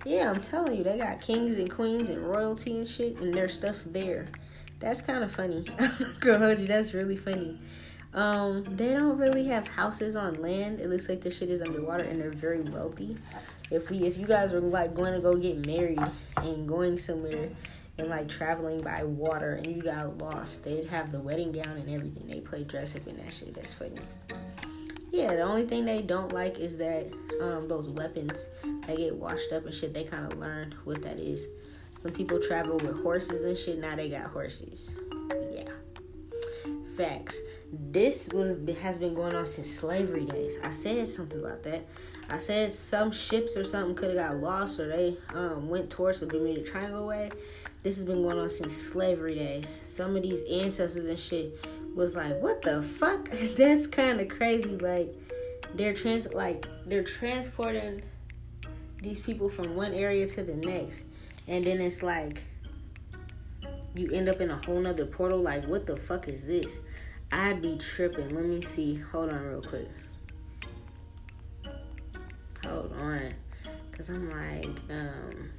Yeah, I'm telling you, they got kings and queens and royalty and shit, and their stuff there. That's kind of funny. Hold you. That's really funny. Um, they don't really have houses on land. It looks like their shit is underwater, and they're very wealthy. If we, if you guys are like going to go get married and going somewhere and like traveling by water and you got lost, they'd have the wedding gown and everything. They play dress up in that shit. That's funny. Yeah, the only thing they don't like is that um, those weapons they get washed up and shit. They kind of learned what that is. Some people travel with horses and shit. Now they got horses. Yeah, facts. This was has been going on since slavery days. I said something about that. I said some ships or something could have got lost or they um, went towards the Bermuda Triangle way. This has been going on since slavery days. Some of these ancestors and shit was like, "What the fuck?" That's kind of crazy. Like they're trans like they're transporting these people from one area to the next, and then it's like you end up in a whole nother portal. Like, what the fuck is this? I'd be tripping. Let me see. Hold on, real quick. Hold on, cause I'm like, um.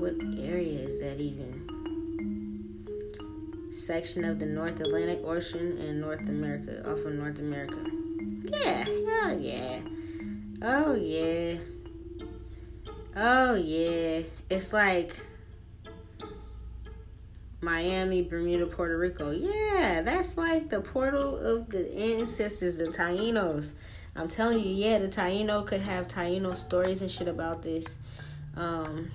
What area is that even? Section of the North Atlantic Ocean and North America, off of North America. Yeah, oh yeah. Oh yeah. Oh yeah. It's like Miami, Bermuda, Puerto Rico. Yeah, that's like the portal of the ancestors, the Tainos. I'm telling you, yeah, the Taino could have Taino stories and shit about this. Um,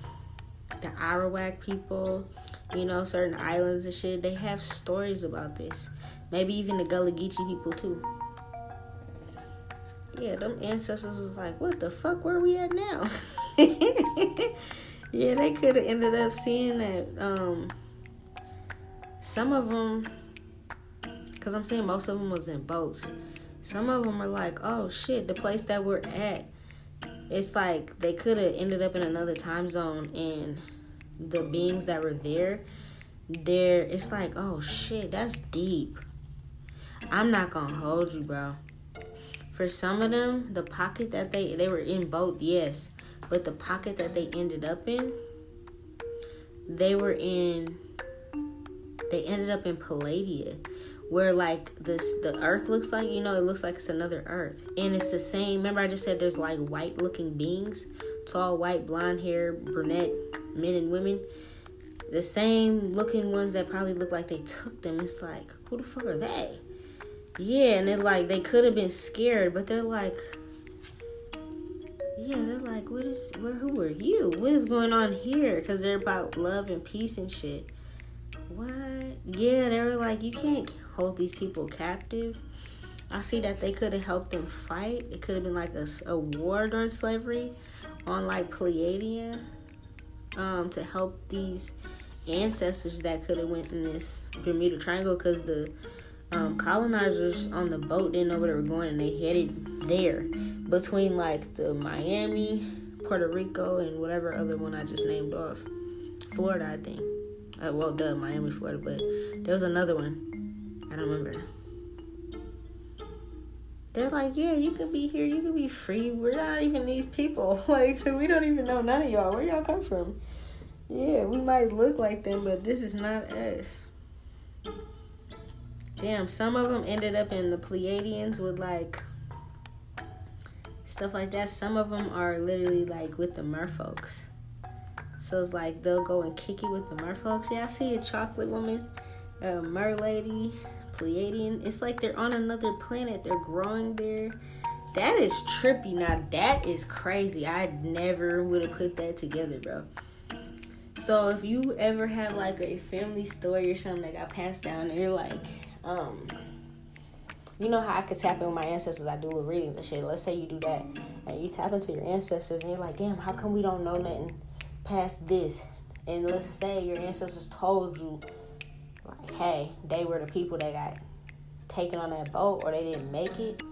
the Arawak people, you know, certain islands and shit, they have stories about this. Maybe even the Gullah Geechee people too. Yeah, them ancestors was like, what the fuck, where we at now? yeah, they could have ended up seeing that. Um, some of them, because I'm saying most of them was in boats. Some of them are like, oh shit, the place that we're at, it's like they could have ended up in another time zone and the beings that were there, there, it's like, oh shit, that's deep. I'm not gonna hold you, bro. For some of them, the pocket that they they were in both, yes, but the pocket that they ended up in, they were in. They ended up in Pleiadia, where like this the Earth looks like. You know, it looks like it's another Earth, and it's the same. Remember, I just said there's like white looking beings, tall, white, blonde hair, brunette men and women. The same looking ones that probably look like they took them. It's like, who the fuck are they? Yeah, and they're like they could have been scared, but they're like, yeah, they're like, what is, where, who are you? What is going on here? Because they're about love and peace and shit. What? Yeah, they were like, you can't hold these people captive. I see that they could have helped them fight. It could have been like a, a war during slavery on like Pleiadian um, to help these ancestors that could have went in this Bermuda Triangle because the um, colonizers on the boat didn't know where they were going and they headed there between like the Miami, Puerto Rico, and whatever other one I just named off. Florida, I think. Uh, well, duh, Miami, Florida, but there was another one. I don't remember. They're like, yeah, you could be here, you could be free. We're not even these people. Like, we don't even know none of y'all. Where y'all come from? Yeah, we might look like them, but this is not us. Damn, some of them ended up in the Pleiadians with like stuff like that. Some of them are literally like with the merfolks. So it's like they'll go and kick it with the merfolks. Yeah, I see a chocolate woman, a mer lady, Pleiadian. It's like they're on another planet. They're growing there. That is trippy. Now that is crazy. I never would have put that together, bro. So if you ever have like a family story or something that got passed down, and you're like, um, you know how I could tap in with my ancestors. I do little readings and shit. Let's say you do that, and you tap into your ancestors, and you're like, damn, how come we don't know nothing past this? And let's say your ancestors told you, like, hey, they were the people that got taken on that boat, or they didn't make it.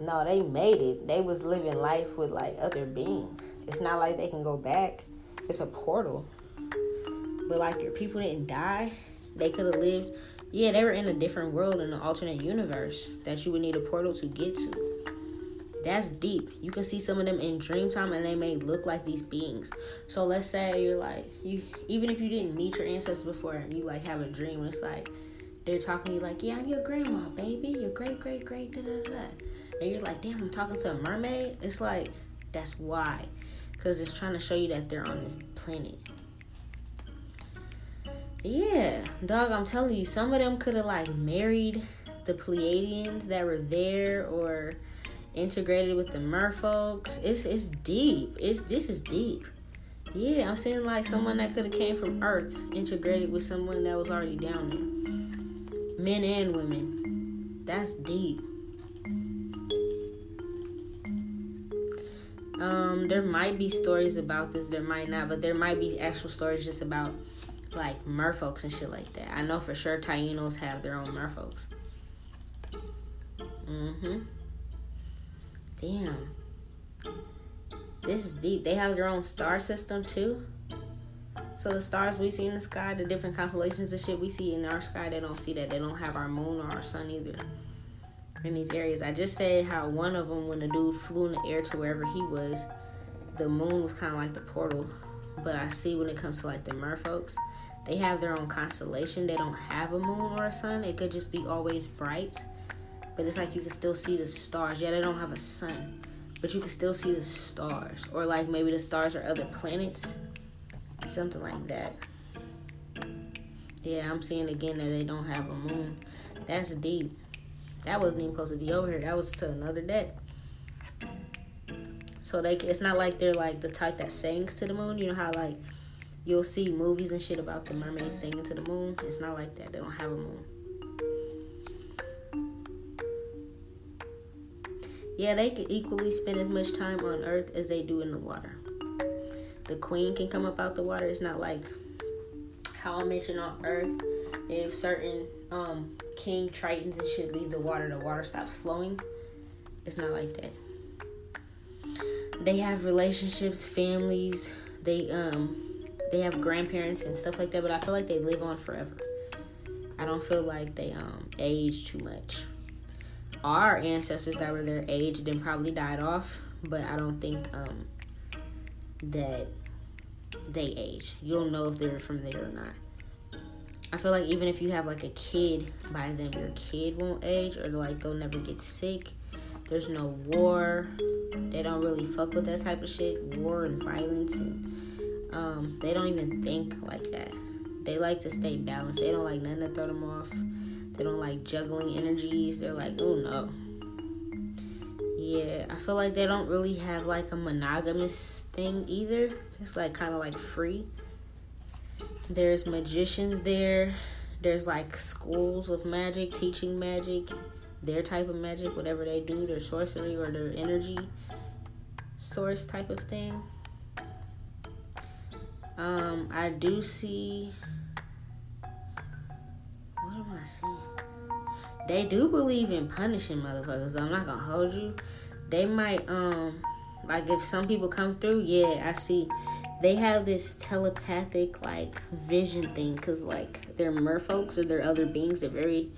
No, they made it. They was living life with like other beings. It's not like they can go back. It's a portal. But like your people didn't die. They could have lived yeah, they were in a different world in an alternate universe that you would need a portal to get to. That's deep. You can see some of them in dream time and they may look like these beings. So let's say you're like you even if you didn't meet your ancestors before and you like have a dream and it's like they're talking to you like, Yeah, I'm your grandma, baby, your great great great da da da and you're like, damn, I'm talking to a mermaid. It's like that's why. Cause it's trying to show you that they're on this planet. Yeah, dog, I'm telling you, some of them could have like married the Pleiadians that were there or integrated with the merfolks. It's it's deep. It's this is deep. Yeah, I'm seeing like someone that could have came from Earth integrated with someone that was already down there. Men and women. That's deep. Um, there might be stories about this, there might not, but there might be actual stories just about like merfolks and shit like that. I know for sure Tainos have their own merfolks. Mm-hmm. Damn. This is deep. They have their own star system too. So the stars we see in the sky, the different constellations and shit we see in our sky, they don't see that. They don't have our moon or our sun either. In these areas, I just said how one of them, when the dude flew in the air to wherever he was, the moon was kind of like the portal. But I see when it comes to like the merfolks, they have their own constellation. They don't have a moon or a sun. It could just be always bright. But it's like you can still see the stars. Yeah, they don't have a sun. But you can still see the stars. Or like maybe the stars are other planets. Something like that. Yeah, I'm seeing again that they don't have a moon. That's deep. That wasn't even supposed to be over here. That was to another deck. So they it's not like they're like the type that sings to the moon. You know how like you'll see movies and shit about the mermaids singing to the moon. It's not like that. They don't have a moon. Yeah, they can equally spend as much time on Earth as they do in the water. The queen can come up out the water. It's not like how I mentioned on Earth. If certain um, king tritons and shit leave the water, the water stops flowing. It's not like that. They have relationships, families. They um they have grandparents and stuff like that, but I feel like they live on forever. I don't feel like they um age too much. Our ancestors that were their age then probably died off, but I don't think um that they age. You'll know if they're from there or not. I feel like even if you have like a kid by them, your kid won't age or like they'll never get sick. There's no war. They don't really fuck with that type of shit. War and violence and um, they don't even think like that. They like to stay balanced. They don't like nothing to throw them off. They don't like juggling energies. They're like, oh no. Yeah, I feel like they don't really have like a monogamous thing either. It's like kind of like free. There's magicians there. There's like schools of magic, teaching magic, their type of magic, whatever they do, their sorcery or their energy source type of thing. Um, I do see. What am I seeing? They do believe in punishing motherfuckers. Though I'm not gonna hold you. They might um, like if some people come through. Yeah, I see. They have this telepathic like vision thing because like they're merfolks or they're other beings. They're very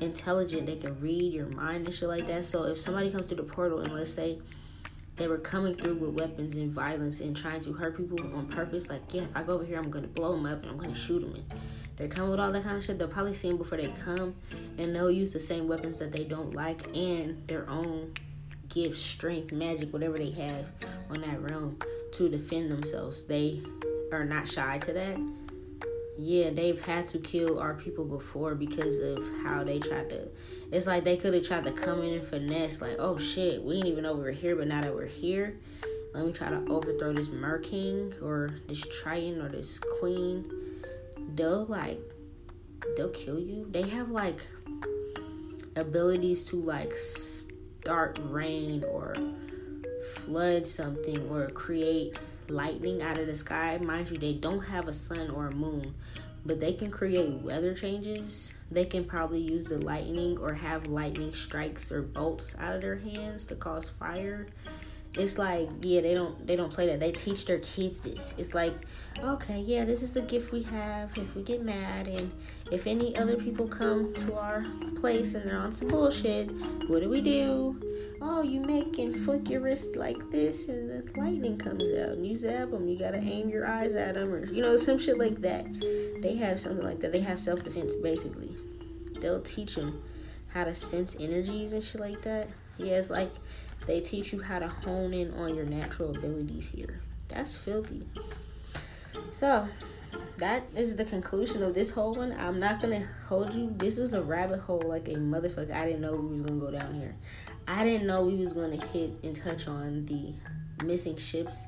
intelligent. They can read your mind and shit like that. So if somebody comes through the portal and let's say they were coming through with weapons and violence and trying to hurt people on purpose. Like, yeah, if I go over here, I'm gonna blow them up and I'm gonna shoot them. And they're coming with all that kind of shit. They'll probably see them before they come, and they'll use the same weapons that they don't like and their own gifts, strength, magic, whatever they have on that realm to defend themselves. They are not shy to that yeah, they've had to kill our people before because of how they tried to. It's like they could have tried to come in and finesse, like, oh shit, we didn't even were here, but now that we're here, let me try to overthrow this Mer King or this Triton or this Queen. They'll like, they'll kill you. They have like abilities to like start rain or flood something or create lightning out of the sky. Mind you, they don't have a sun or a moon, but they can create weather changes. They can probably use the lightning or have lightning strikes or bolts out of their hands to cause fire it's like yeah they don't they don't play that. They teach their kids this. It's like okay yeah this is the gift we have if we get mad. And if any other people come to our place and they're on some bullshit what do we do? Oh you make and flick your wrist like this and the lightning comes out and you zap them you gotta aim your eyes at them or you know some shit like that. They have something like that. They have self-defense basically. They'll teach them how to sense energies and shit like that. Yeah it's like they teach you how to hone in on your natural abilities here. That's filthy. So, that is the conclusion of this whole one. I'm not gonna hold you. This was a rabbit hole like a motherfucker. I didn't know we was gonna go down here. I didn't know we was gonna hit and touch on the missing ships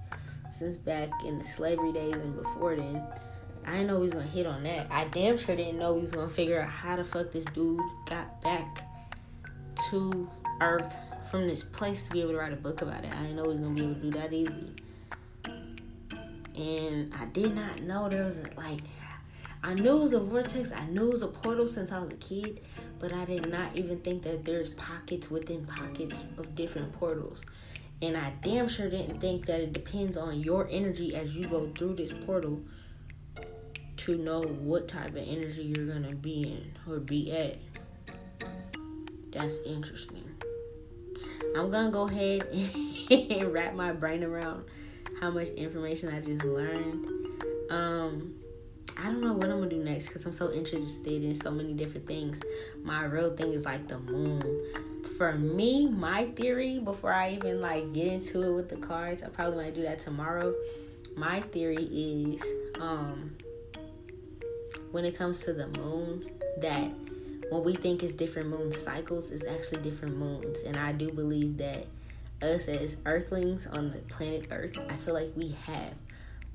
since back in the slavery days and before then. I didn't know we was gonna hit on that. I damn sure didn't know we was gonna figure out how the fuck this dude got back to Earth from this place to be able to write a book about it. I didn't know I was gonna be able to do that easily. And I did not know there was a, like I knew it was a vortex, I knew it was a portal since I was a kid, but I did not even think that there's pockets within pockets of different portals. And I damn sure didn't think that it depends on your energy as you go through this portal to know what type of energy you're gonna be in or be at. That's interesting. I'm gonna go ahead and wrap my brain around how much information I just learned. Um, I don't know what I'm gonna do next because I'm so interested in so many different things. My real thing is like the moon. For me, my theory before I even like get into it with the cards, I probably might do that tomorrow. My theory is um when it comes to the moon that what we think is different moon cycles is actually different moons. And I do believe that us as earthlings on the planet Earth, I feel like we have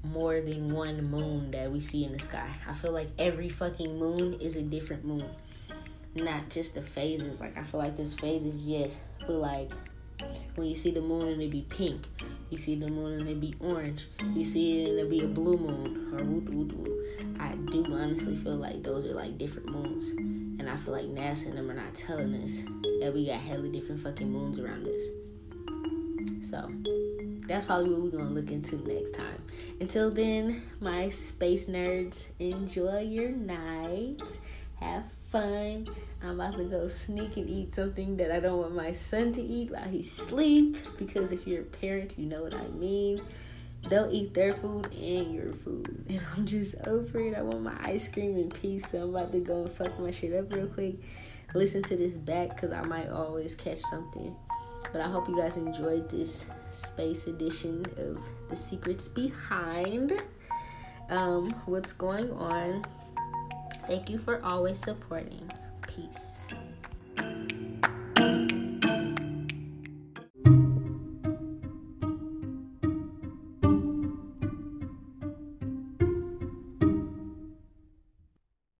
more than one moon that we see in the sky. I feel like every fucking moon is a different moon. Not just the phases. Like I feel like there's phases, yes, but like when you see the moon and it be pink, you see the moon and it be orange, you see it and it be a blue moon or woo. I do honestly feel like those are like different moons. And I feel like NASA and them are not telling us that we got hella different fucking moons around us. So that's probably what we're gonna look into next time. Until then, my space nerds, enjoy your night. Have fun. I'm about to go sneak and eat something that I don't want my son to eat while he sleep. Because if you're a parent, you know what I mean. They'll eat their food and your food. And I'm just over it. I want my ice cream and peace. So I'm about to go and fuck my shit up real quick. Listen to this back because I might always catch something. But I hope you guys enjoyed this space edition of The Secrets Behind. Um, what's going on. Thank you for always supporting. Peace.